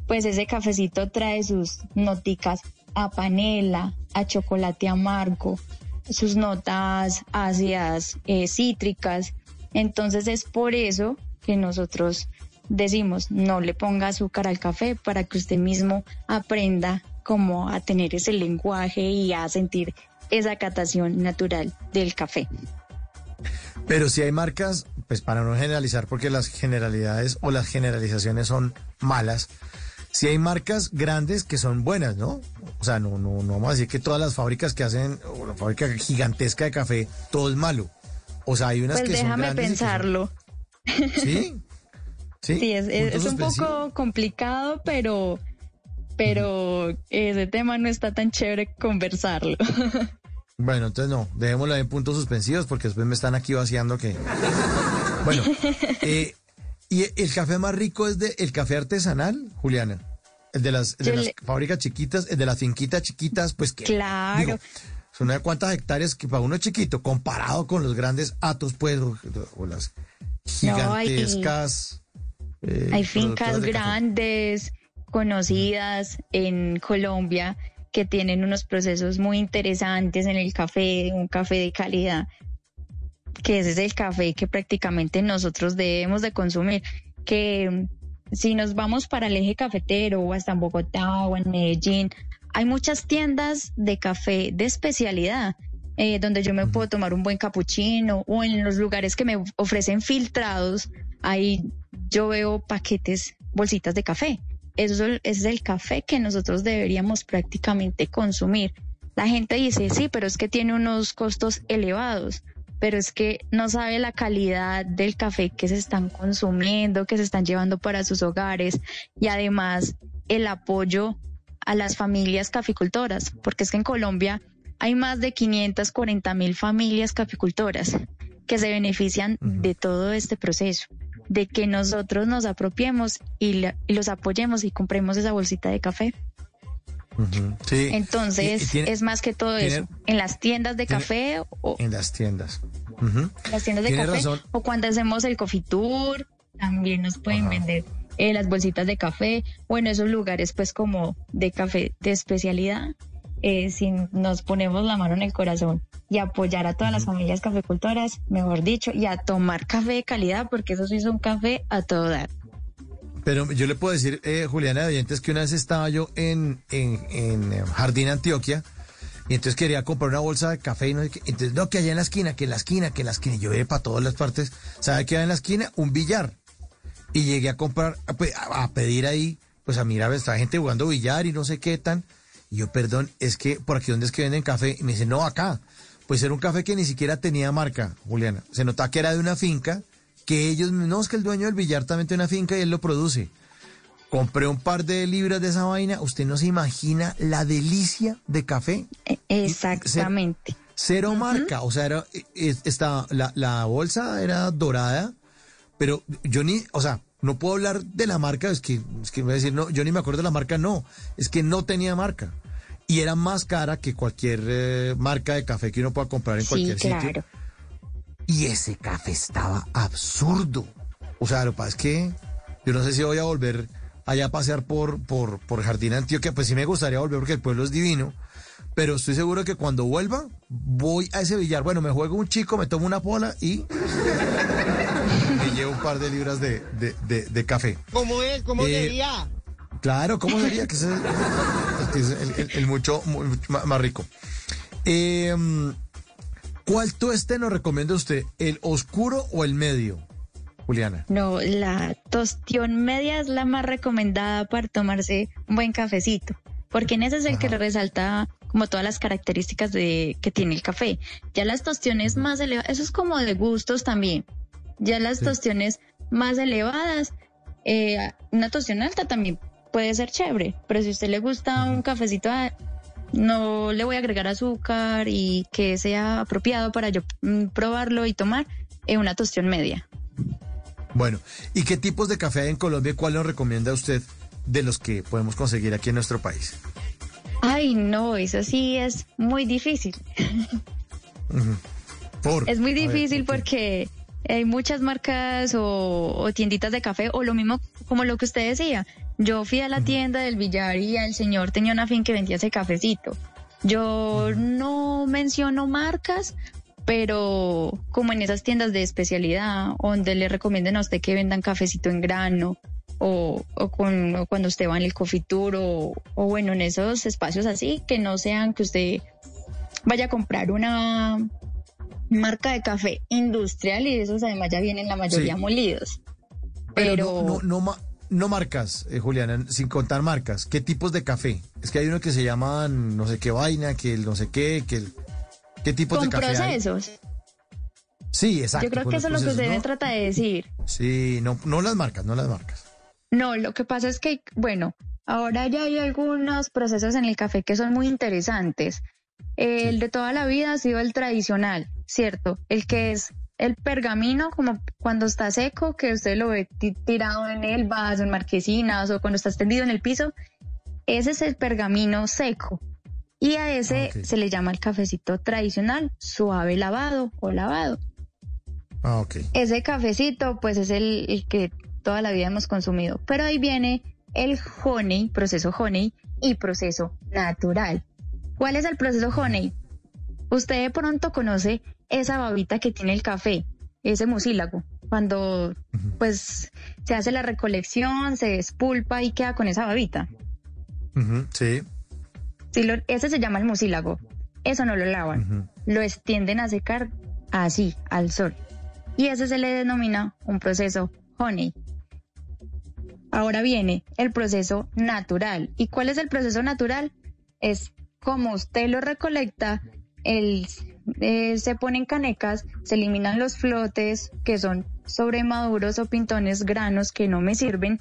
pues ese cafecito trae sus noticas a panela, a chocolate amargo, sus notas ácidas, eh, cítricas. Entonces es por eso que nosotros decimos no le ponga azúcar al café para que usted mismo aprenda cómo a tener ese lenguaje y a sentir esa catación natural del café.
Pero si hay marcas, pues para no generalizar, porque las generalidades o las generalizaciones son malas, si hay marcas grandes que son buenas, ¿no? O sea, no, no, no vamos a decir que todas las fábricas que hacen, o la fábrica gigantesca de café, todo es malo. O sea, hay unas
Pues
que son
déjame
grandes son-
pensarlo.
¿Sí? Sí,
Sí, es, es- es un poco complicado, pero, pero ese tema no está tan chévere conversarlo.
Bueno, entonces no, dejémoslo en puntos suspensivos porque después me están aquí vaciando que... Bueno, eh, ¿y el café más rico es de el café artesanal, Juliana? El de las, el de
Yo
las
le-
fábricas chiquitas, el de las finquitas chiquitas, pues que...
Claro.
digo, son de cuántas hectáreas que para uno chiquito, comparado con los grandes atos, pues, o, o las
No,
gigantescas eh,
Hay fincas grandes, conocidas en Colombia, que tienen unos procesos muy interesantes en el café, un café de calidad, que ese es el café que prácticamente nosotros debemos de consumir. Que mm, si nos vamos para el eje cafetero o hasta en Bogotá o en Medellín, hay muchas tiendas de café de especialidad. eh, donde yo me puedo tomar un buen capuchino o en los lugares que me ofrecen filtrados, ahí yo veo paquetes, bolsitas de café. Eso es el- café que nosotros deberíamos prácticamente consumir. La gente dice, sí, pero es que tiene unos costos elevados, pero es que no sabe la calidad del café que se están consumiendo, que se están llevando para sus hogares y además el apoyo a las familias caficultoras, porque es que en Colombia hay más de 540 mil familias caficultoras que se benefician de todo este proceso, de que nosotros nos apropiemos y, la- y los apoyemos y compremos esa bolsita de café.
Sí.
Entonces,
Y- y tiene-
es más que todo
tiene-
eso. En las tiendas de
tiene-
café o
En las tiendas.
En las tiendas de café
razón.
o cuando hacemos el coffee tour, también nos pueden vender eh, las bolsitas de café o en esos lugares pues como de café de especialidad. Eh, si nos ponemos la mano en el corazón y apoyar a todas las familias cafecultoras, mejor dicho, y a tomar café de calidad, porque eso sí es un café a todo dar.
Pero yo le puedo decir, eh, Juliana de Oyentes, que una vez estaba yo en, en, en eh, Jardín Antioquia y entonces quería comprar una bolsa de café y no sé qué. Entonces, no, que allá en la esquina, que en la esquina, que en la esquina. Y yo iba para todas las partes. ¿Sabe qué había en la esquina? Un billar. Y llegué a comprar, a, pe- a pedir ahí, pues a mirar, estaba gente jugando billar y no sé qué tan. Y yo, perdón, es que por aquí donde es que venden café. Y me dice, no, acá. Pues era un café que ni siquiera tenía marca, Juliana. Se notaba que era de una finca, que ellos, no, es que el dueño del billar también tiene una finca y él lo produce. Compré un par de libras de esa vaina. Usted no se imagina la delicia de café.
E- Exactamente.
Cero marca. O sea, era, es- estaba, la, la bolsa era dorada, pero yo ni, o sea, no puedo hablar de la marca, es que, es que voy a decir, no, yo ni me acuerdo de la marca, no. Es que no tenía marca. Y era más cara que cualquier eh, marca de café que uno pueda comprar en
Sí,
cualquier sitio.
claro.
Y ese café estaba absurdo. O sea, lo que pasa es que yo no sé si voy a volver allá a pasear por, por, por Jardín Antioquia. Pues sí me gustaría volver porque el pueblo es divino. Pero estoy seguro que cuando vuelva, voy a ese billar. Bueno, me juego un chico, me tomo una pola y me llevo un par de libras de, de, de- de café.
¿Cómo es? ¿Cómo
Eh,
sería?
Claro, ¿cómo sería? Que ese es el, el- el mucho, mu- más, rico. Eh, ¿Cuál tueste nos recomienda usted? ¿El oscuro o el medio, Juliana?
No, la tostión media es la más recomendada para tomarse un buen cafecito, porque en ese es el que le resalta como todas las características de que tiene el café. Ya las tostiones más elevadas, eso es como de gustos también. Ya las
Sí.
tostiones más elevadas, eh, una tostión alta también puede ser chévere, pero si a usted le gusta un cafecito, ah, no le voy a agregar azúcar y que sea apropiado para yo mm, probarlo y tomar eh, una tostión media.
Bueno, ¿y qué tipos de café hay en Colombia y cuál nos recomienda usted de los que podemos conseguir aquí en nuestro país?
Ay, no, eso sí es muy difícil.
Por,
Es muy
ver,
difícil porque hay muchas marcas o, o tienditas de café o lo mismo como lo que usted decía. Yo fui a la tienda del billar y el señor tenía una fin que vendía ese cafecito. Yo no menciono marcas, pero como en esas tiendas de especialidad, donde le recomienden a usted que vendan cafecito en grano, o, o con, o cuando usted va en el coffee tour, o, o bueno, en esos espacios así, que no sean que usted vaya a comprar una marca de café industrial y esos además ya vienen la mayoría
Sí.
molidos.
Pero,
Pero,
no, no, no, ma- no marcas, eh, Juliana, sin contar marcas. ¿Qué tipos de café? Es que hay uno que se llaman no sé qué vaina, que el no sé qué, que el... ¿Qué tipos
con
de café hay?
procesos.
Sí, exacto.
Yo creo que eso es lo que
procesos,
usted
¿no?
trata de decir.
Sí, no, no las marcas, no las marcas.
No, lo que pasa es que, bueno, ahora ya hay algunos procesos en el café que son muy interesantes. El de toda la vida ha sido el tradicional, ¿cierto? El que es el pergamino, como cuando está seco, que usted lo ve ti- tirado en el vaso, en marquesinas o cuando está extendido en el piso. Ese es el pergamino seco. Y a ese se le llama el cafecito tradicional, suave lavado o lavado.
Ah, ok.
Ese cafecito, pues es el, el que toda la vida hemos consumido. Pero ahí viene el honey, proceso honey y proceso natural. ¿Cuál es el proceso honey? Usted de pronto conoce esa babita que tiene el café, ese mucílago, cuando pues se hace la recolección, se despulpa y queda con esa babita.
Sí.
Sí, lo- ese se llama el mucílago. Eso no lo lavan. Lo extienden a secar así, al sol. Y ese se le denomina un proceso honey. Ahora viene el proceso natural. ¿Y cuál es el proceso natural? Es como usted lo recolecta, el, eh, se ponen canecas, se eliminan los flotes que son sobremaduros o pintones, granos que no me sirven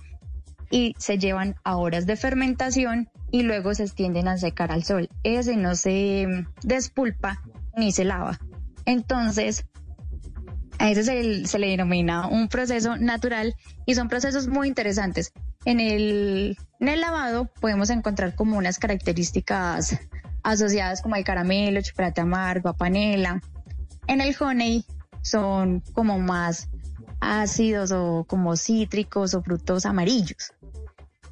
y se llevan a horas de fermentación y luego se extienden a secar al sol. Ese no se despulpa ni se lava. Entonces, a ese se, le denomina un proceso natural y son procesos muy interesantes. En el lavado podemos encontrar como unas características asociadas como el caramelo, chocolate amargo, a panela. En el honey son como más ácidos o como cítricos o frutos amarillos.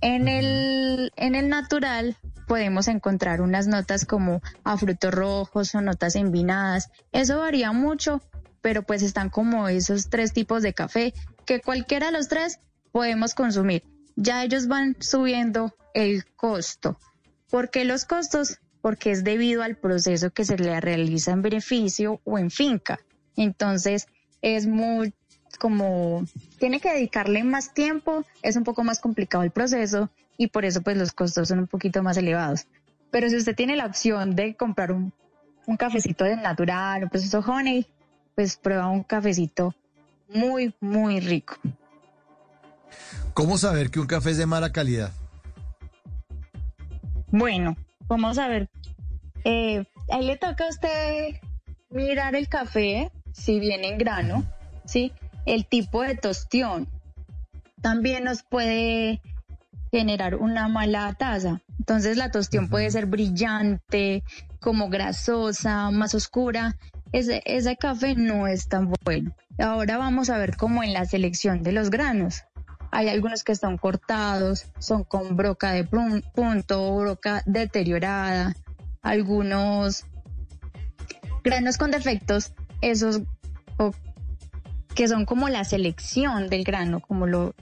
En el, en el natural podemos encontrar unas notas como a frutos rojos o notas envinadas. Eso varía mucho, pero pues están como esos tres tipos de café que cualquiera de los tres podemos consumir. Ya ellos van subiendo el costo. ¿Por qué los costos? Porque es debido al proceso que se le realiza en beneficio o en finca. Entonces es muy como tiene que dedicarle más tiempo, es un poco más complicado el proceso y por eso pues los costos son un poquito más elevados. Pero si usted tiene la opción de comprar un, un cafecito de natural, un proceso honey, pues prueba un cafecito muy, muy rico.
¿Cómo saber que un café es de mala calidad?
Bueno, vamos a ver. Eh, ahí le toca a usted mirar el café, si viene en grano, ¿sí? El tipo de tostión. También nos puede generar una mala taza. Entonces la tostión puede ser brillante, como grasosa, más oscura. Ese, ese café no es tan bueno. Ahora vamos a ver cómo en la selección de los granos. Hay algunos que están cortados, son con broca de pun- punto, broca deteriorada, algunos granos con defectos, esos o- que son como la selección del grano, como lo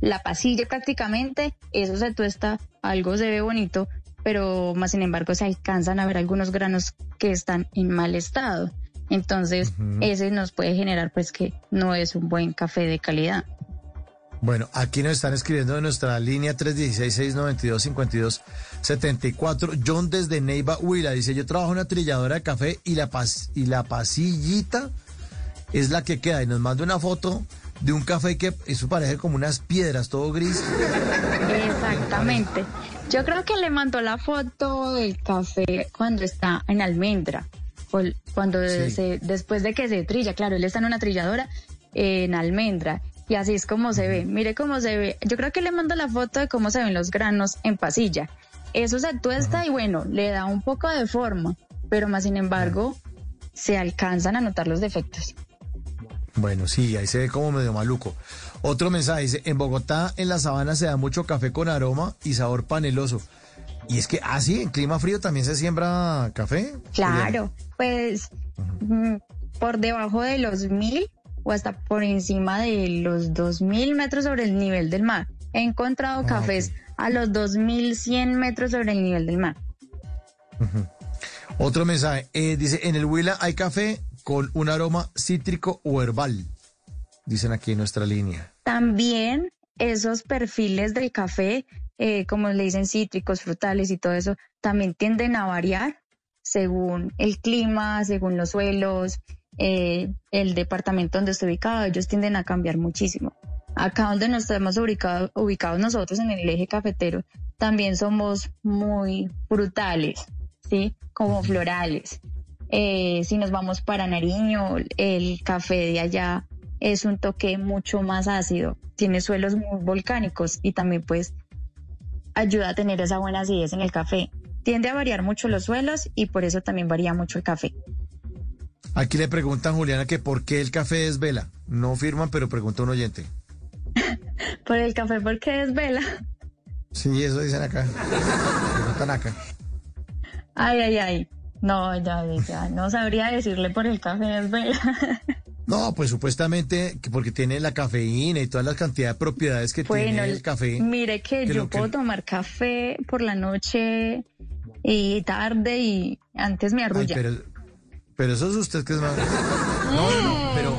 la pasilla prácticamente, eso se tuesta, algo se ve bonito, pero más sin embargo se alcanzan a ver algunos granos que están en mal estado. Entonces, ese nos puede generar pues que no es un buen café de calidad.
Bueno, aquí nos están escribiendo de nuestra línea 316-692-5274. John desde Neiva, Huila, dice, yo trabajo en una trilladora de café y la, pas- y la pasillita es la que queda. Y nos manda una foto de un café que eso parece como unas piedras, todo gris.
Exactamente. Yo creo que le mandó la foto del café cuando está en almendra, cuando
Sí.
se- después de que se trilla, claro, él está en una trilladora eh, en almendra y así es como se ve. Mire cómo se ve. Yo creo que le mando la foto de cómo se ven los granos en pasilla. Eso se tuesta y bueno, le da un poco de forma, pero más sin embargo se alcanzan a notar los defectos.
Bueno, sí, ahí se ve como medio maluco. Otro mensaje dice, en Bogotá, en la sabana se da mucho café con aroma y sabor paneloso. Y es que, ah, sí, en clima frío también se siembra café.
Claro, pues mm, por debajo de los mil o hasta por encima de los dos mil metros sobre el nivel del mar. He encontrado cafés a los dos mil cien metros sobre el nivel del mar.
Otro mensaje, eh, dice, en el Huila hay café con un aroma cítrico o herbal. Dicen aquí en nuestra línea.
También esos perfiles del café, eh, como le dicen cítricos, frutales y todo eso, también tienden a variar según el clima, según los suelos, eh, el departamento donde esté ubicado, ellos tienden a cambiar muchísimo. Acá donde nos estamos ubicado- ubicados nosotros en el eje cafetero, también somos muy frutales, ¿sí? Como florales. Eh, si nos vamos para Nariño, el café de allá es un toque mucho más ácido, tiene suelos muy volcánicos y también pues ayuda a tener esa buena acidez en el café. Tiende a variar mucho los suelos y por eso también varía mucho el café.
Aquí le preguntan, Juliana, que por qué el café es vela. No firman, pero pregunta un oyente.
Por el café porque es vela.
Sí, eso dicen acá. Están acá.
Ay, ay, ay. No, ya, ya, no sabría decirle por el café es vela.
No, pues supuestamente que porque tiene la cafeína y todas las cantidades de propiedades que tiene el café.
Mire que,
que
yo
que-
puedo tomar café por la noche y tarde y antes me
Ay,
arrulla.
pero, pero eso es usted que es más. No, no, no, pero.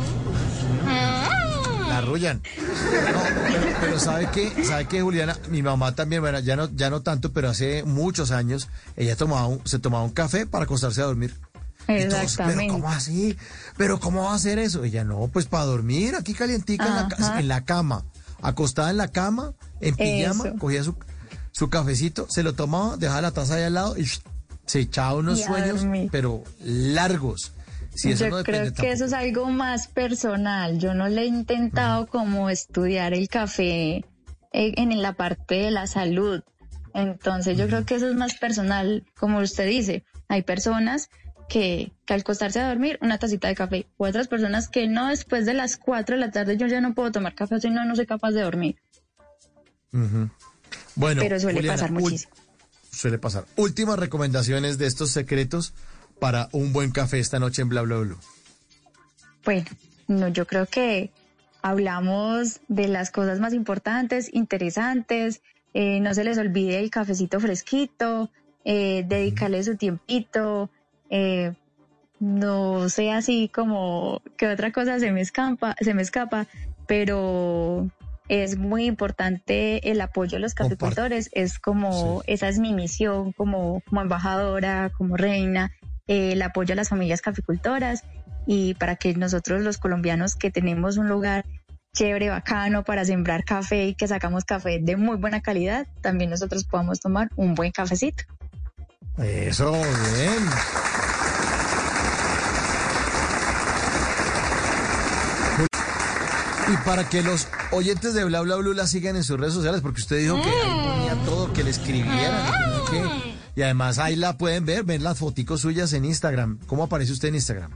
La arrullan. No, pero, pero ¿sabe qué? ¿Sabe qué, Juliana? Mi mamá también, bueno, ya no, ya no tanto, pero hace muchos años, ella tomaba un- se tomaba un café para acostarse a dormir. Todos,
Exactamente.
pero ¿cómo así? ¿Pero cómo va a hacer eso? Ella, no, pues para dormir, aquí calientica en la, en cama, acostada en la cama, en pijama,
Eso.
cogía su, su cafecito, se lo tomaba, dejaba la taza ahí al lado y se echaba unos
Y
sueños, pero largos. Si eso
yo
no
creo que eso es algo más personal. Yo no le he intentado como estudiar el café eh, en la parte de la salud. Entonces yo creo que eso es más personal, como usted dice. Hay personas que, que al acostarse a dormir una tacita de café, u otras personas que no después de las 4 de la tarde yo ya no puedo tomar café, si no, no soy capaz de dormir.
Bueno,
Pero suele
Juliana,
pasar muchísimo.
Suele pasar. Últimas recomendaciones de estos secretos para un buen café esta noche en Bla Bla Blue.
Bueno, no, yo creo que hablamos de las cosas más importantes, interesantes. eh, no se les olvide el cafecito fresquito, eh, dedicarle su tiempito. eh, no sé así como que otra cosa se me escapa, se me escapa, pero es muy importante el apoyo a los cafecultores. Es como, esa es mi misión como, como embajadora, como reina, eh, el apoyo a las familias caficultoras y para que nosotros los colombianos que tenemos un lugar chévere, bacano para sembrar café y que sacamos café de muy buena calidad, también nosotros podamos tomar un buen cafecito.
Eso, bien. Y para que los oyentes de Bla Bla Blue la sigan en sus redes sociales, porque usted dijo que ahí ponía todo, que le escribieran. Y además ahí la pueden ver, ven las foticos suyas en Instagram. ¿Cómo aparece usted en Instagram?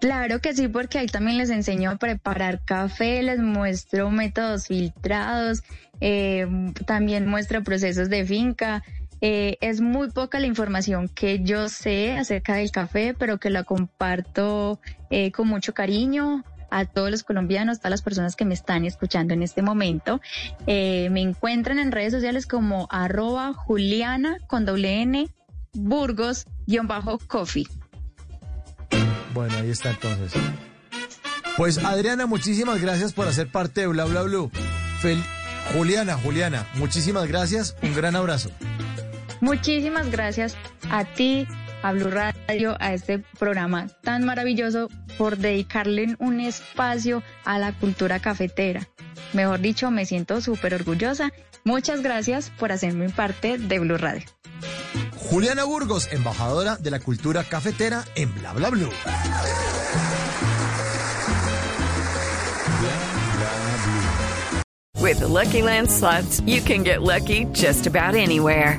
Claro que sí, porque ahí también les enseño a preparar café, les muestro métodos filtrados, eh, también muestro procesos de finca. Eh, es muy poca la información que yo sé acerca del café, pero que la comparto eh, con mucho cariño a todos los colombianos, a todas las personas que me están escuchando en este momento. Eh, me encuentran en redes sociales como arroba Juliana con doble N Burgos guion bajo coffee.
Bueno, ahí está entonces. Pues Adriana, muchísimas gracias por hacer parte de Bla Bla Blue. Fel- Juliana, Juliana, muchísimas gracias. Un gran abrazo.
Muchísimas gracias a ti, a Blue Radio, a este programa tan maravilloso por dedicarle un espacio a la cultura cafetera. Mejor dicho, me siento súper orgullosa. Muchas gracias por hacerme parte de Blue Radio.
Juliana Burgos, embajadora de la cultura cafetera en Bla Bla Blue.
With the Lucky Land slots, you can get lucky just about anywhere.